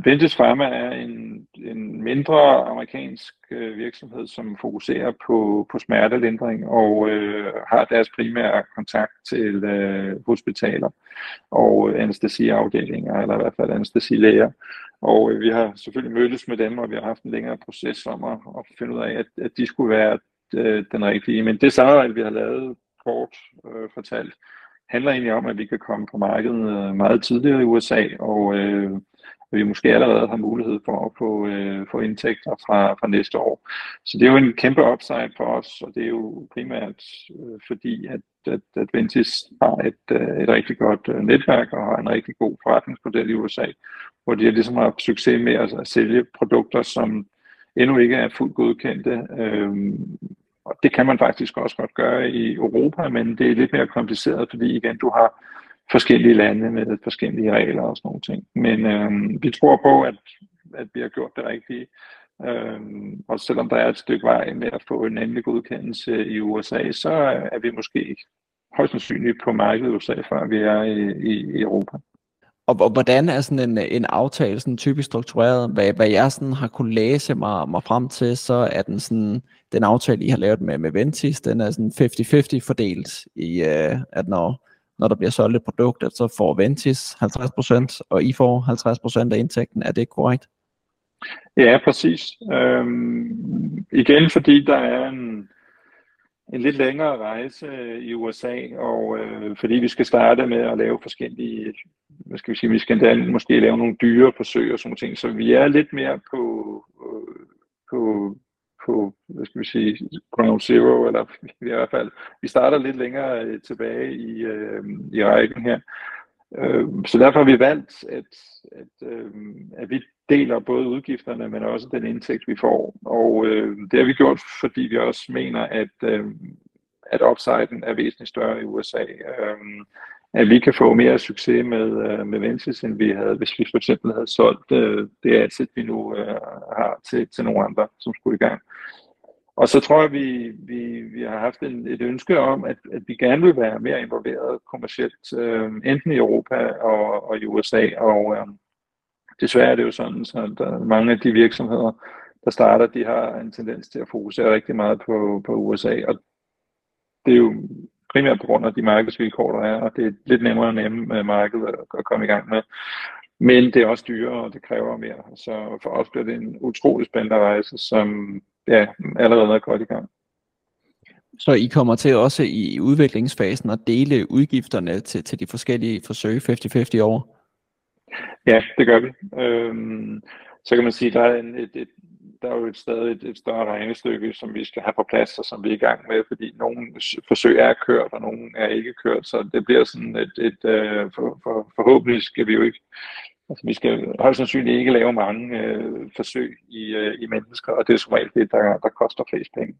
Ventes Pharma er en, en mindre amerikansk øh, virksomhed, som fokuserer på, på smertelindring og øh, har deres primære kontakt til øh, hospitaler og anestesiafdelinger, eller i hvert fald anestesilæger. Og øh, vi har selvfølgelig mødtes med dem, og vi har haft en længere proces om at, at finde ud af, at, at de skulle være øh, den rigtige. Men det samarbejde, vi har lavet kort øh, fortalt, handler egentlig om, at vi kan komme på markedet øh, meget tidligere i USA, og øh, vi måske allerede har mulighed for at få, øh, få indtægter fra, fra næste år. Så det er jo en kæmpe upside for os, og det er jo primært øh, fordi, at, at, at Ventis har et, øh, et rigtig godt øh, netværk og har en rigtig god forretningsmodel i USA, hvor de ligesom har succes med at, at sælge produkter, som endnu ikke er fuldt godkendte. Øh, og det kan man faktisk også godt gøre i Europa, men det er lidt mere kompliceret, fordi igen, du har forskellige lande med forskellige regler og sådan nogle ting. Men øh, vi tror på, at, at vi har gjort det rigtige. Øh, og selvom der er et stykke vej med at få en endelig godkendelse i USA, så er vi måske højst sandsynligt på markedet i USA, før vi er i, i, i Europa. Og, og hvordan er sådan en, en aftale sådan typisk struktureret? Hvad, hvad jeg sådan har kunne læse mig, mig frem til, så er den sådan, den aftale, I har lavet med, med Ventis, den er sådan 50-50 fordelt i, øh, at når, når der bliver solgt et produkt, at så får Ventis 50%, og I får 50% af indtægten. Er det korrekt? Ja, præcis. Øhm, igen fordi der er en, en lidt længere rejse øh, i USA, og øh, fordi vi skal starte med at lave forskellige, hvad skal vi sige, vi skal endda måske lave nogle dyre forsøg og sådan ting, så vi er lidt mere på, øh, på, på, hvad skal vi sige, ground zero, eller i hvert fald, vi starter lidt længere øh, tilbage i, øh, i rækken her. Øh, så derfor har vi valgt, at, at, øh, at vi deler både udgifterne, men også den indtægt, vi får. Og øh, det har vi gjort, fordi vi også mener, at, øh, at upsiden er væsentligt større i USA. Øh, at vi kan få mere succes med, øh, med Ventis, end vi havde, hvis vi for eksempel havde solgt øh, det asset, vi nu øh, har til, til nogle andre, som skulle i gang. Og så tror jeg, vi, vi, vi har haft en, et ønske om, at, at vi gerne vil være mere involveret kommercielt, øh, enten i Europa og, og i USA. Og øh, desværre er det jo sådan, så der mange af de virksomheder, der starter, de har en tendens til at fokusere rigtig meget på, på USA. Og det er jo primært på grund af de markedsvilkår, der er, og det er lidt nemmere at nemme øh, markedet at komme i gang med. Men det er også dyrere, og det kræver mere. Så for os bliver det en utrolig spændende rejse, som ja, allerede er godt i gang. Så I kommer til også i udviklingsfasen at dele udgifterne til, til de forskellige forsøg 50-50 år? Ja, det gør vi. Øhm, så kan man sige, der er, en, et, et, der er jo et stadig et, et større regnestykke, som vi skal have på plads, og som vi er i gang med, fordi nogle forsøg er kørt, og nogle er ikke kørt, så det bliver sådan et, et øh, for, for, forhåbentlig skal vi jo ikke Altså, vi skal højst sandsynligt ikke lave mange øh, forsøg i, øh, i mennesker, og det er som regel det, der, der koster flest penge.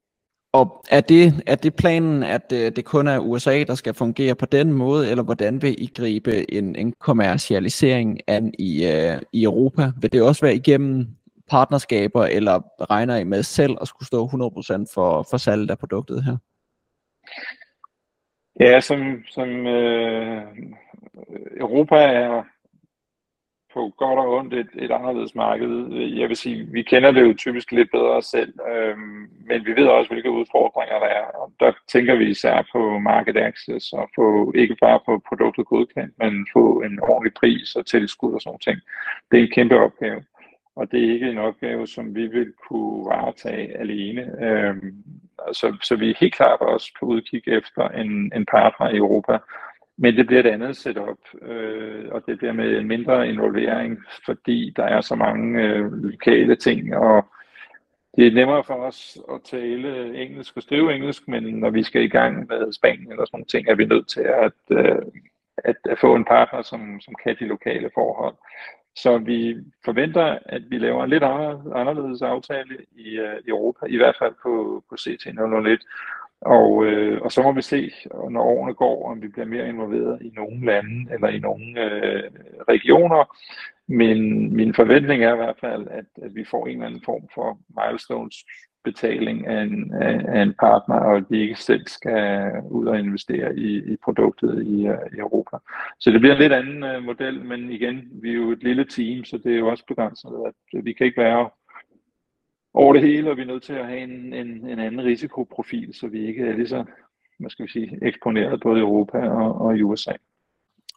Og er det, er det planen, at øh, det kun er USA, der skal fungere på den måde, eller hvordan vil I gribe en, en kommercialisering an i, øh, i Europa? Vil det også være igennem partnerskaber, eller regner I med selv at skulle stå 100% for, for salget af produktet her? Ja, som, som øh, Europa er på godt og ondt et, et anderledes marked. Jeg vil sige, vi kender det jo typisk lidt bedre selv, øhm, men vi ved også, hvilke udfordringer der er. Og der tænker vi især på market access og få ikke bare på produktet godkendt, men få en ordentlig pris og tilskud og sådan ting. Det er en kæmpe opgave, og det er ikke en opgave, som vi vil kunne varetage alene. Øhm, så, så vi er helt klart også på udkig efter en, en partner i Europa, men det bliver et andet setup, øh, og det bliver med mindre involvering, fordi der er så mange øh, lokale ting, og det er nemmere for os at tale engelsk og skrive engelsk, men når vi skal i gang med Spanien eller sådan nogle ting, er vi nødt til at, øh, at, at få en partner, som, som kan de lokale forhold. Så vi forventer, at vi laver en lidt anderledes aftale i, øh, i Europa, i hvert fald på, på CT001, og, øh, og så må vi se, når årene går, om vi bliver mere involveret i nogle lande eller i nogle øh, regioner. Men min forventning er i hvert fald, at, at vi får en eller anden form for milestones betaling af en, af, en partner, og at vi ikke selv skal ud og investere i, i produktet i, øh, i Europa. Så det bliver en lidt anden uh, model, men igen, vi er jo et lille team, så det er jo også begrænset, at vi kan ikke være over det hele, og vi er nødt til at have en, en, en anden risikoprofil, så vi ikke er lige så hvad skal vi sige, eksponeret både i Europa og, og i USA.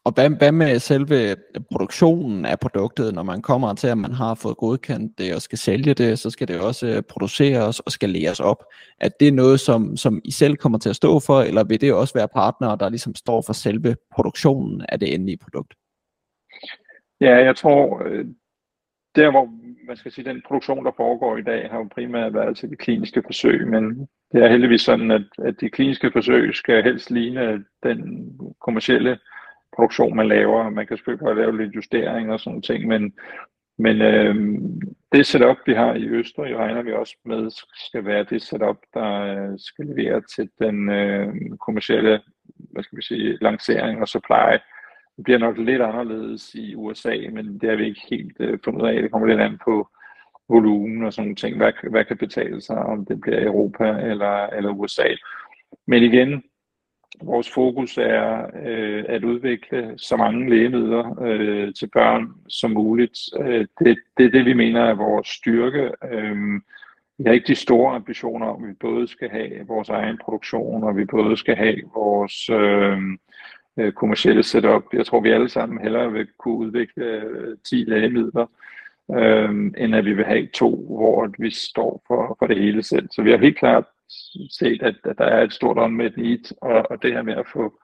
Og hvad, hvad med selve produktionen af produktet, når man kommer til, at man har fået godkendt det og skal sælge det, så skal det også produceres og skal læres op. Er det noget, som, som I selv kommer til at stå for, eller vil det også være partnere, der ligesom står for selve produktionen af det endelige produkt? Ja, jeg tror, øh, der hvor man skal sige, den produktion, der foregår i dag, har jo primært været til de kliniske forsøg, men det er heldigvis sådan, at, at de kliniske forsøg skal helst ligne den kommercielle produktion, man laver. Man kan selvfølgelig godt lave lidt justering og sådan ting, men, men øh, det setup, vi har i Østrig, regner vi også med, skal være det setup, der øh, skal levere til den øh, kommercielle hvad skal vi sige, lancering og supply det bliver nok lidt anderledes i USA, men det har vi ikke helt øh, fundet ud af. Det kommer lidt an på volumen og sådan nogle ting. Hvad, hvad kan betale sig, om det bliver Europa eller, eller USA. Men igen, vores fokus er øh, at udvikle så mange lægemidler øh, til børn som muligt. Øh, det, det er det, vi mener er vores styrke. Øh, vi har ikke de store ambitioner om, at vi både skal have vores egen produktion, og vi både skal have vores øh, øh kommercielle setup. Jeg tror, vi alle sammen hellere vil kunne udvikle 10 øh, lægemidler, øh, end at vi vil have to, hvor vi står for, for det hele selv. Så vi har helt klart set, at, at der er et stort unmet need, og, og det her med at få,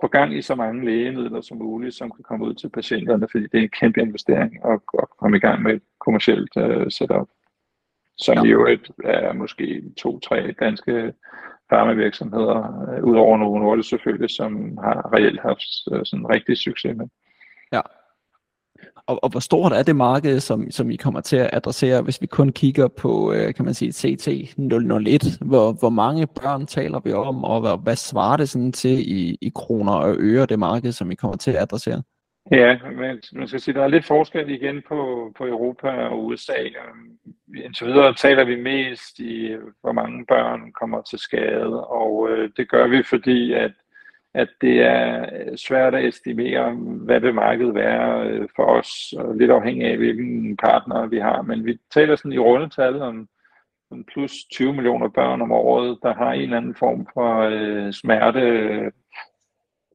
få gang i så mange lægemidler som muligt, som kan komme ud til patienterne, fordi det er en kæmpe investering at, at komme i gang med et kommersielt uh, setup. Som ja. jo et, er måske to-tre danske farmavirksomheder, uh, udover Novo Nordisk selvfølgelig, som har reelt haft øh, sådan rigtig succes med. Ja, og, og hvor stort er det marked, som, som I kommer til at adressere, hvis vi kun kigger på, øh, kan man sige, CT 001? Hvor, hvor mange børn taler vi om, og hvad, hvad svarer det sådan til i, i kroner og øre, det marked, som I kommer til at adressere? Ja, men man skal sige, der er lidt forskel igen på, på Europa og USA. Øhm, indtil videre taler vi mest i, hvor mange børn kommer til skade, og øh, det gør vi, fordi at at det er svært at estimere, hvad vil markedet være øh, for os, og lidt afhængig af, hvilken partner vi har. Men vi taler sådan i rundetal om plus 20 millioner børn om året, der har en eller anden form for øh, smerte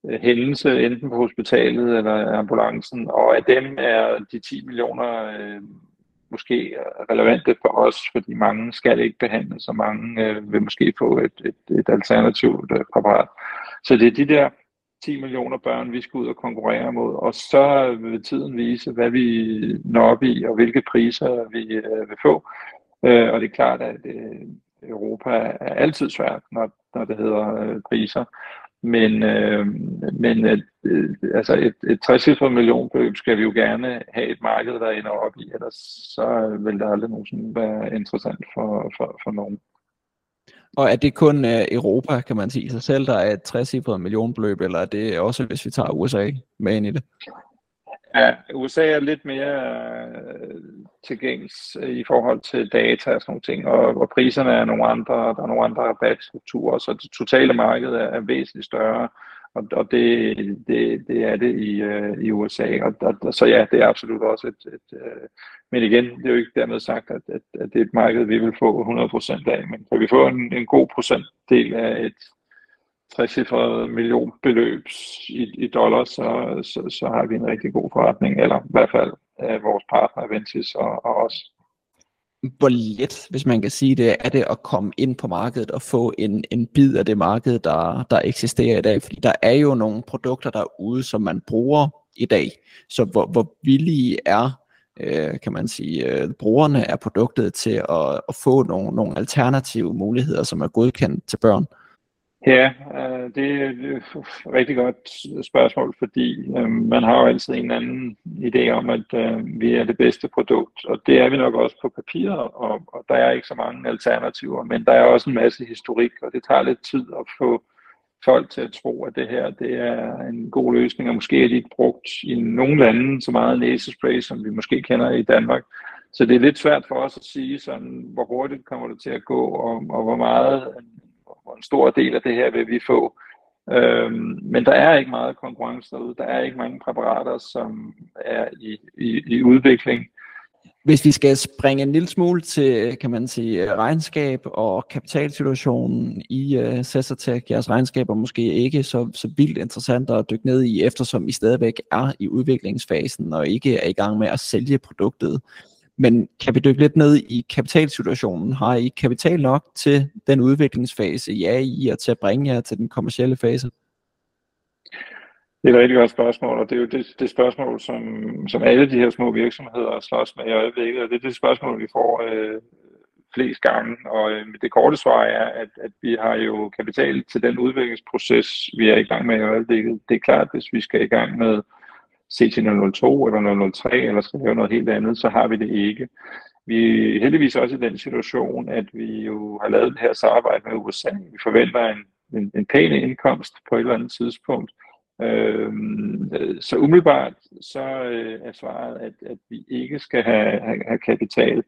Øh, hændelse, enten på hospitalet eller ambulancen, og af dem er de 10 millioner øh, måske relevante for os, fordi mange skal ikke behandles, og mange øh, vil måske få et, et, et alternativt øh, præparat. Så det er de der 10 millioner børn, vi skal ud og konkurrere mod, og så vil tiden vise, hvad vi når op i, og hvilke priser vi øh, vil få. Øh, og det er klart, at øh, Europa er altid svært, når, når det hedder øh, priser. Men, øh, men øh, altså et, et 60 millionbeløb skal vi jo gerne have et marked, der ender op i, ellers så vil det aldrig nogensinde være interessant for, for, for nogen. Og er det kun øh, Europa, kan man sige sig selv, der er et 60 millionbeløb, eller er det også, hvis vi tager USA med ind i det? Ja, USA er lidt mere øh, tilgængs øh, i forhold til data og sådan nogle ting, og, og priserne er nogle andre, der er nogle andre rabatstrukturer, så det totale marked er, er væsentligt større, og, og det, det, det er det i, øh, i USA, og, og, så ja, det er absolut også et, et øh, men igen, det er jo ikke dermed sagt, at, at, at det er et marked, vi vil få 100% af, men kan vi få en, en god procentdel af et 60 millionbeløb i, i dollars, så, så, så har vi en rigtig god forretning, eller i hvert fald af vores partner Ventis og, og os. Hvor let, hvis man kan sige det, er det at komme ind på markedet og få en, en bid af det marked, der, der eksisterer i dag? Fordi der er jo nogle produkter derude, som man bruger i dag. Så hvor, hvor billige er øh, kan man sige, øh, brugerne af produktet til at, at få nogle, nogle alternative muligheder, som er godkendt til børn? Ja, øh, det er et øh, rigtig godt spørgsmål, fordi øh, man har jo altid en anden idé om, at vi er det bedste produkt, og det er vi nok også på papiret, og, og der er ikke så mange alternativer, men der er også en masse historik, og det tager lidt tid at få folk til at tro, at det her det er en god løsning, og måske er de ikke brugt i nogle lande så meget næsespray, som vi måske kender i Danmark. Så det er lidt svært for os at sige, sådan, hvor hurtigt kommer det til at gå, og, og hvor meget, hvor en stor del af det her vil vi få. Øhm, men der er ikke meget konkurrence derude. Der er ikke mange præparater, som er i, i, i udvikling. Hvis vi skal springe en lille smule til, kan man sige, regnskab og kapitalsituationen i øh, uh, Cesartech, jeres regnskaber måske ikke så, så vildt interessant at dykke ned i, eftersom I stadigvæk er i udviklingsfasen og ikke er i gang med at sælge produktet. Men kan vi dykke lidt ned i kapitalsituationen? Har I kapital nok til den udviklingsfase, I er i, og til at bringe jer til den kommercielle fase? Det er et rigtig godt spørgsmål, og det er jo det, det spørgsmål, som, som alle de her små virksomheder slås med i øjeblikket, og det er det spørgsmål, vi får øh, flest gange. Og øh, det korte svar er, at, at vi har jo kapital til den udviklingsproces, vi er i gang med i øjeblikket. Det er klart, hvis vi skal i gang med CT002 eller 003, eller skal lave noget helt andet, så har vi det ikke. Vi er heldigvis også i den situation, at vi jo har lavet det her samarbejde med USA. Vi forventer en, en, en pæn indkomst på et eller andet tidspunkt, Øhm, så umiddelbart så øh, er svaret, at, at vi ikke skal have, have, have kapital.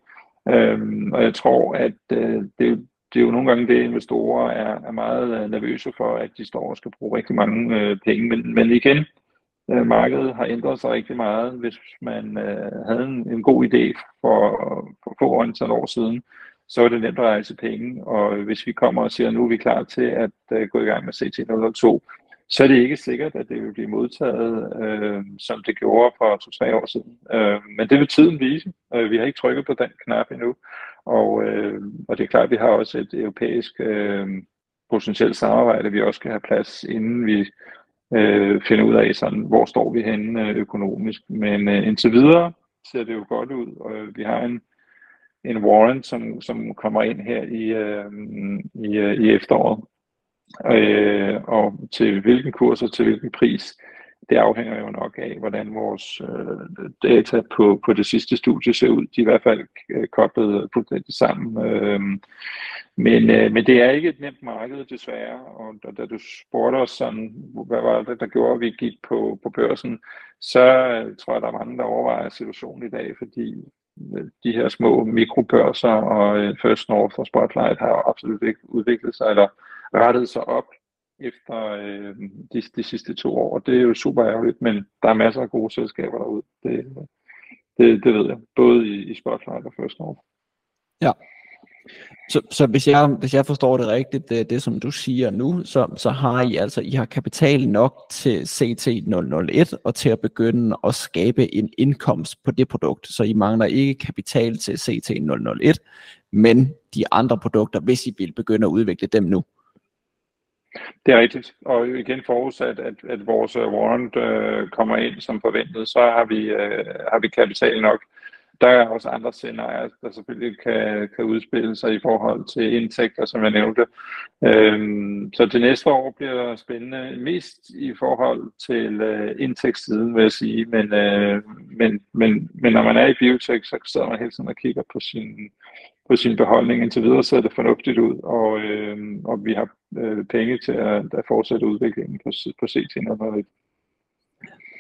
Øhm, og jeg tror, at øh, det, det er jo nogle gange det, investorer er, er meget øh, nervøse for, at de står og skal bruge rigtig mange øh, penge. Men, men igen, øh, markedet har ændret sig rigtig meget. Hvis man øh, havde en, en god idé for, for få år siden, så er det nemt at rejse penge. Og hvis vi kommer og siger, at nu er vi klar til at øh, gå i gang med CT002, så er det ikke sikkert, at det vil blive modtaget, øh, som det gjorde for to-tre år siden. Øh, men det vil tiden vise. Øh, vi har ikke trykket på den knap endnu. Og, øh, og det er klart, at vi har også et europæisk øh, potentielt samarbejde, vi også skal have plads, inden vi øh, finder ud af, sådan, hvor står vi henne øh, økonomisk. Men øh, indtil videre ser det jo godt ud, og øh, vi har en, en warrant, som, som kommer ind her i, øh, i, øh, i efteråret. Øh, og til hvilken kurs og til hvilken pris, det afhænger jo nok af, hvordan vores øh, data på, på det sidste studie ser ud. De er i hvert fald øh, koblet fuldstændig sammen. Øh, men, øh, men det er ikke et nemt marked, desværre. Og da, da du spurgte os sådan, hvad var det, der gjorde, at vi gik på, på børsen, så øh, tror jeg, der er mange, der overvejer situationen i dag, fordi øh, de her små mikrobørser og øh, First North og Spotlight har absolut ikke udviklet sig, eller rettet sig op efter øh, de, de sidste to år. Og det er jo super ærgerligt, men der er masser af gode selskaber derude. Det, det, det ved jeg, både i, i Spotlight og First North. Ja. Så, så hvis, jeg, hvis jeg forstår det rigtigt, det, det som du siger nu, så, så har I altså I har kapital nok til CT001 og til at begynde at skabe en indkomst på det produkt. Så I mangler ikke kapital til CT001, men de andre produkter, hvis I vil begynde at udvikle dem nu. Det er rigtigt, og igen forudsat, at, at vores øh, warrant øh, kommer ind som forventet, så har vi, øh, har vi kapital nok. Der er også andre scenarier, der selvfølgelig kan, kan udspille sig i forhold til indtægter, som jeg nævnte. Øhm, så det næste år bliver spændende, mest i forhold til øh, indtægtssiden, vil jeg sige. Men, øh, men, men, men når man er i biotech, så sidder man hele tiden og kigger på sin, på sin beholdning. Indtil videre ser det fornuftigt ud, og, øh, og vi har øh, penge til at, at fortsætte udviklingen på, på CT.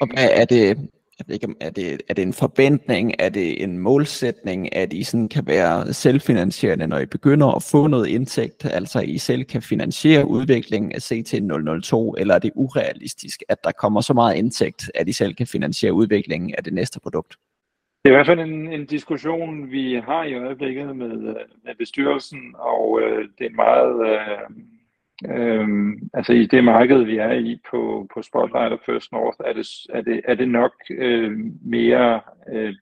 Og hvad er det, jeg ved ikke, er det, er det en forventning, er det en målsætning, at I sådan kan være selvfinansierende, når I begynder at få noget indtægt, altså I selv kan finansiere udviklingen af CT002, eller er det urealistisk, at der kommer så meget indtægt, at I selv kan finansiere udviklingen af det næste produkt? Det er i hvert fald en, en diskussion, vi har i øjeblikket med, øh, med bestyrelsen, og øh, det er en meget... Øh, Øhm, altså i det marked, vi er i på, på Spotlight og First North, er det, er det, er det nok øh, mere øh,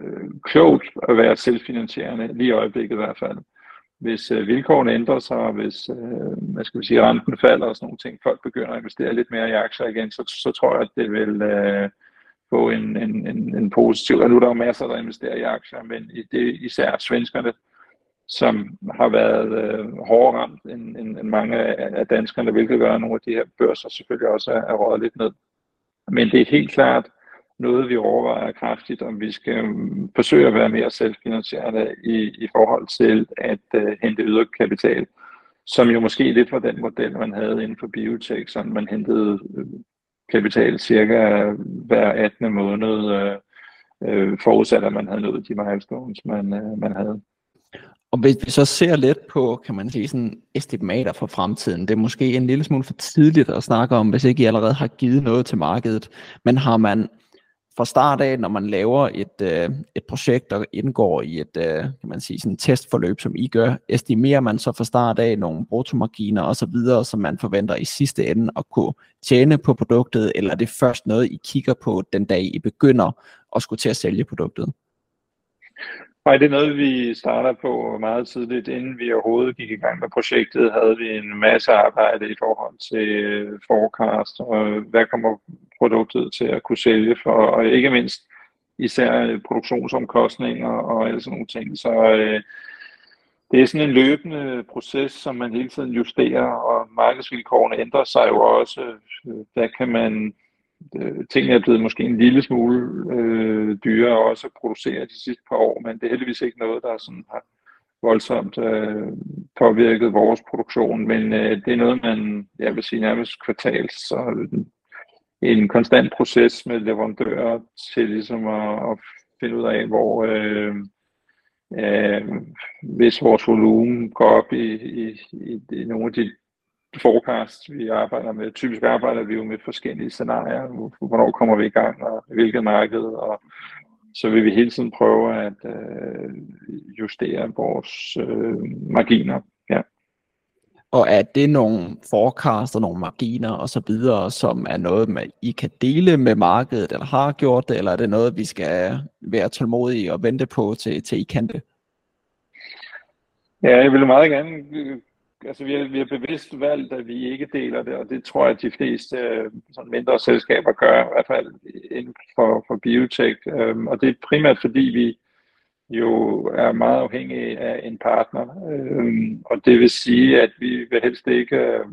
øh, klogt at være selvfinansierende, lige i øjeblikket i hvert fald. Hvis øh, vilkårene ændrer sig, hvis øh, hvad skal vi sige, renten falder og sådan nogle ting, folk begynder at investere lidt mere i aktier igen, så, så tror jeg, at det vil øh, få en, en, en, en positiv... Og nu er der jo masser, der investerer i aktier, men i det, især svenskerne, som har været øh, hårdere ramt end, end, end mange af danskerne, hvilket gør, at nogle af de her børser selvfølgelig også er, er røget lidt ned. Men det er helt klart noget, vi overvejer kraftigt, om vi skal um, forsøge at være mere selvfinansierende i, i forhold til at øh, hente ydre kapital, som jo måske lidt var den model, man havde inden for biotech, så man hentede øh, kapital cirka hver 18. måned, øh, øh, forudsat at man havde nået de milestones, man, øh, man havde. Og hvis vi så ser lidt på, kan man sige, sådan estimater for fremtiden, det er måske en lille smule for tidligt at snakke om, hvis ikke I allerede har givet noget til markedet, men har man fra start af, når man laver et, øh, et projekt, der indgår i et øh, kan man sige, sådan testforløb, som I gør, estimerer man så fra start af nogle bruttomarginer osv., så som man forventer i sidste ende at kunne tjene på produktet, eller er det først noget, I kigger på den dag, I begynder at skulle til at sælge produktet? Nej, det er noget, vi starter på meget tidligt. Inden vi overhovedet gik i gang med projektet, havde vi en masse arbejde i forhold til øh, forecast, og hvad kommer produktet til at kunne sælge for, og ikke mindst især øh, produktionsomkostninger og alle sådan nogle ting. Så øh, det er sådan en løbende proces, som man hele tiden justerer, og markedsvilkårene ændrer sig jo også. Øh, der kan man øh, tingene er blevet måske en lille smule øh, dyrere også at producere de sidste par år, men det er heldigvis ikke noget, der sådan har voldsomt øh, påvirket vores produktion, men øh, det er noget, man, jeg vil sige nærmest kvartals, så en konstant proces med leverandører til ligesom at, at finde ud af, hvor, øh, øh, hvis vores volumen går op i, i, i, i nogle af de forecasts, vi arbejder med. Typisk arbejder vi jo med forskellige scenarier. Hvornår kommer vi i gang, og hvilket marked, og så vil vi hele tiden prøve at øh, justere vores øh, marginer. Og er det nogle forecasts og nogle marginer og så videre, som er noget, man I kan dele med markedet, eller har gjort det, eller er det noget, vi skal være tålmodige og vente på, til, til I kan det? Ja, jeg vil meget gerne altså vi har, vi har bevidst valgt, at vi ikke deler det, og det tror jeg, at de fleste øh, sådan mindre selskaber gør, i hvert fald inden for, for biotech. Øhm, og det er primært fordi, vi jo er meget afhængig af en partner. Øhm, og det vil sige, at vi vil helst ikke øh,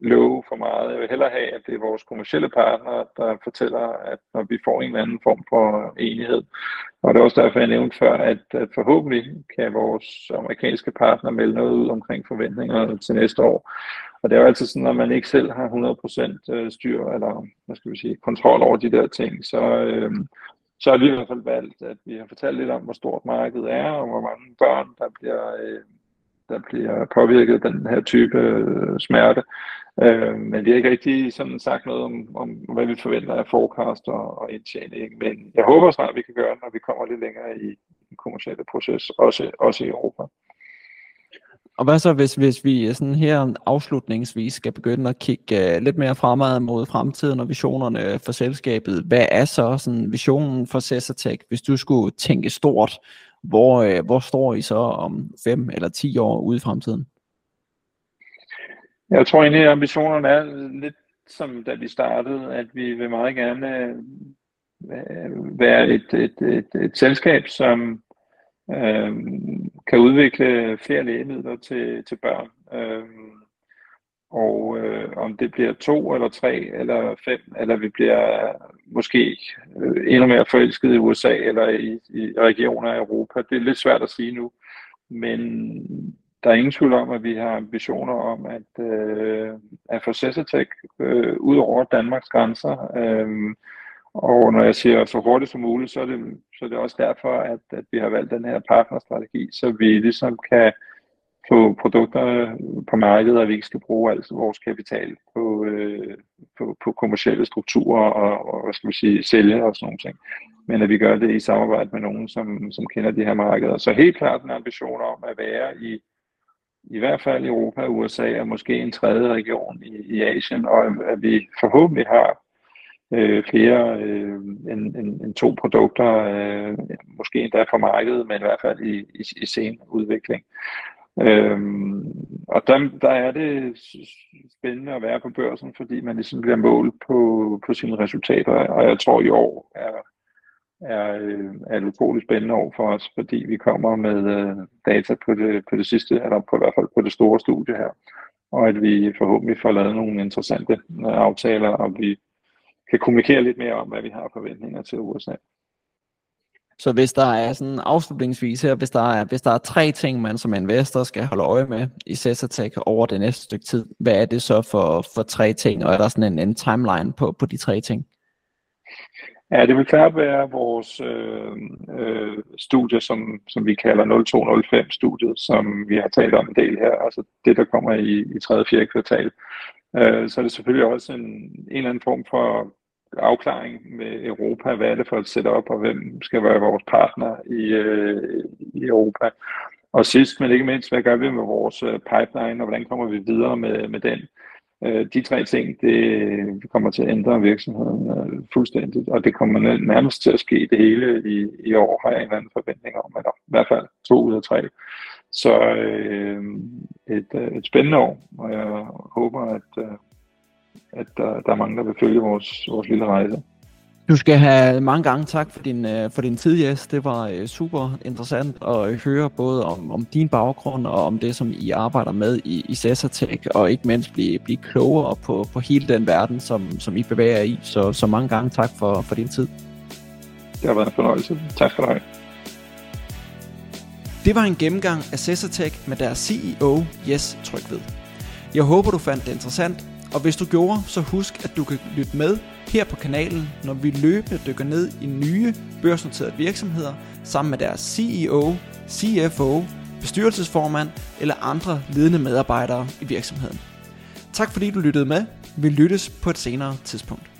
love for meget. Jeg vil hellere have, at det er vores kommercielle partner, der fortæller, at når vi får en eller anden form for enighed. Og det er også derfor, jeg nævnte før, at, at forhåbentlig kan vores amerikanske partner melde noget ud omkring forventningerne til næste år. Og det er jo altid sådan, når man ikke selv har 100% øh, styr eller hvad skal vi sige, kontrol over de der ting, så, øh, så har vi i hvert fald valgt, at vi har fortalt lidt om, hvor stort markedet er, og hvor mange børn, der bliver, øh, der bliver påvirket af den her type øh, smerte. Øh, men vi har ikke rigtig sådan sagt noget om, om hvad vi forventer af forecast og, og indtjening. Men jeg håber snart, at vi kan gøre det, når vi kommer lidt længere i den kommersielle proces, også, også i Europa. Og hvad så, hvis, hvis vi sådan her afslutningsvis skal begynde at kigge uh, lidt mere fremad mod fremtiden og visionerne for selskabet? Hvad er så sådan visionen for Cesartech, hvis du skulle tænke stort? Hvor, uh, hvor står I så om 5 eller 10 år ude i fremtiden? Jeg tror egentlig, at ambitionerne er lidt som da vi startede, at vi vil meget gerne øh, være et, et, et, et selskab, som øh, kan udvikle flere lægemidler til, til børn. Øh, og øh, om det bliver to eller tre eller fem, eller vi bliver måske øh, endnu mere forelsket i USA eller i, i regioner af Europa, det er lidt svært at sige nu. Men der er ingen tvivl om, at vi har ambitioner om at, øh, at få Cesatec øh, ud over Danmarks grænser. Øh, og når jeg siger så hurtigt som muligt, så er det, så er det også derfor, at, at vi har valgt den her partnerstrategi, så vi ligesom kan få produkter på markedet, og vi ikke skal bruge altså vores kapital på, øh, på, på kommersielle strukturer og, og hvad skal vi sige, sælge og sådan nogle ting. Men at vi gør det i samarbejde med nogen, som, som kender de her markeder. Så helt klart en ambition om at være i i hvert fald Europa USA, og måske en tredje region i, i Asien, og at vi forhåbentlig har øh, flere øh, end, end, end to produkter, øh, måske endda for markedet, men i hvert fald i, i, i sen udvikling. Øhm, og der, der er det spændende at være på børsen, fordi man ligesom bliver målt på, på sine resultater, og jeg tror i år er er, øh, er et utroligt spændende år for os, fordi vi kommer med øh, data på det, på det sidste, eller på i hvert fald på det store studie her, og at vi forhåbentlig får lavet nogle interessante øh, aftaler, og vi kan kommunikere lidt mere om, hvad vi har forventninger til USA. Så hvis der er sådan afslutningsvis her, hvis der er, hvis der er tre ting, man som investor skal holde øje med i Cesatec over det næste stykke tid, hvad er det så for, for tre ting, og er der sådan en, en timeline på, på de tre ting? Ja, det vil klart være vores øh, øh, studie, som, som vi kalder 0205-studiet, som vi har talt om en del her, altså det, der kommer i, i 3. og 4. kvartal. Øh, så er det selvfølgelig også en, en eller anden form for afklaring med Europa. Hvad er det for et setup, og hvem skal være vores partner i, øh, i Europa? Og sidst, men ikke mindst, hvad gør vi med vores øh, pipeline, og hvordan kommer vi videre med, med den? Øh, de tre ting, det kommer til at ændre virksomheden øh, fuldstændigt, og det kommer nærmest til at ske det hele i, i år, har jeg en eller anden forventning om, eller i hvert fald to ud af tre. Så øh, et, øh, et spændende år, og jeg håber, at, øh, at der, der er mange, der vil følge vores, vores lille rejse. Du skal have mange gange tak for din, øh, for din tid, Jes. Det var super interessant at høre både om, om din baggrund og om det, som I arbejder med i, i Cesartech, og ikke mindst blive, blive klogere på, på hele den verden, som, som I bevæger i. Så, så mange gange tak for, for din tid. Det har været en fornøjelse. Tak for dig. Det var en gennemgang af Cesartech med deres CEO, Jes Trygved. Jeg håber, du fandt det interessant, Og hvis du gjorde, så husk, at du kan lytte med her på kanalen, når vi løbende dykker ned i nye børsnoterede virksomheder sammen med deres CEO, CFO, bestyrelsesformand eller andre ledende medarbejdere i virksomheden. Tak fordi du lyttede med. Vi lyttes på et senere tidspunkt.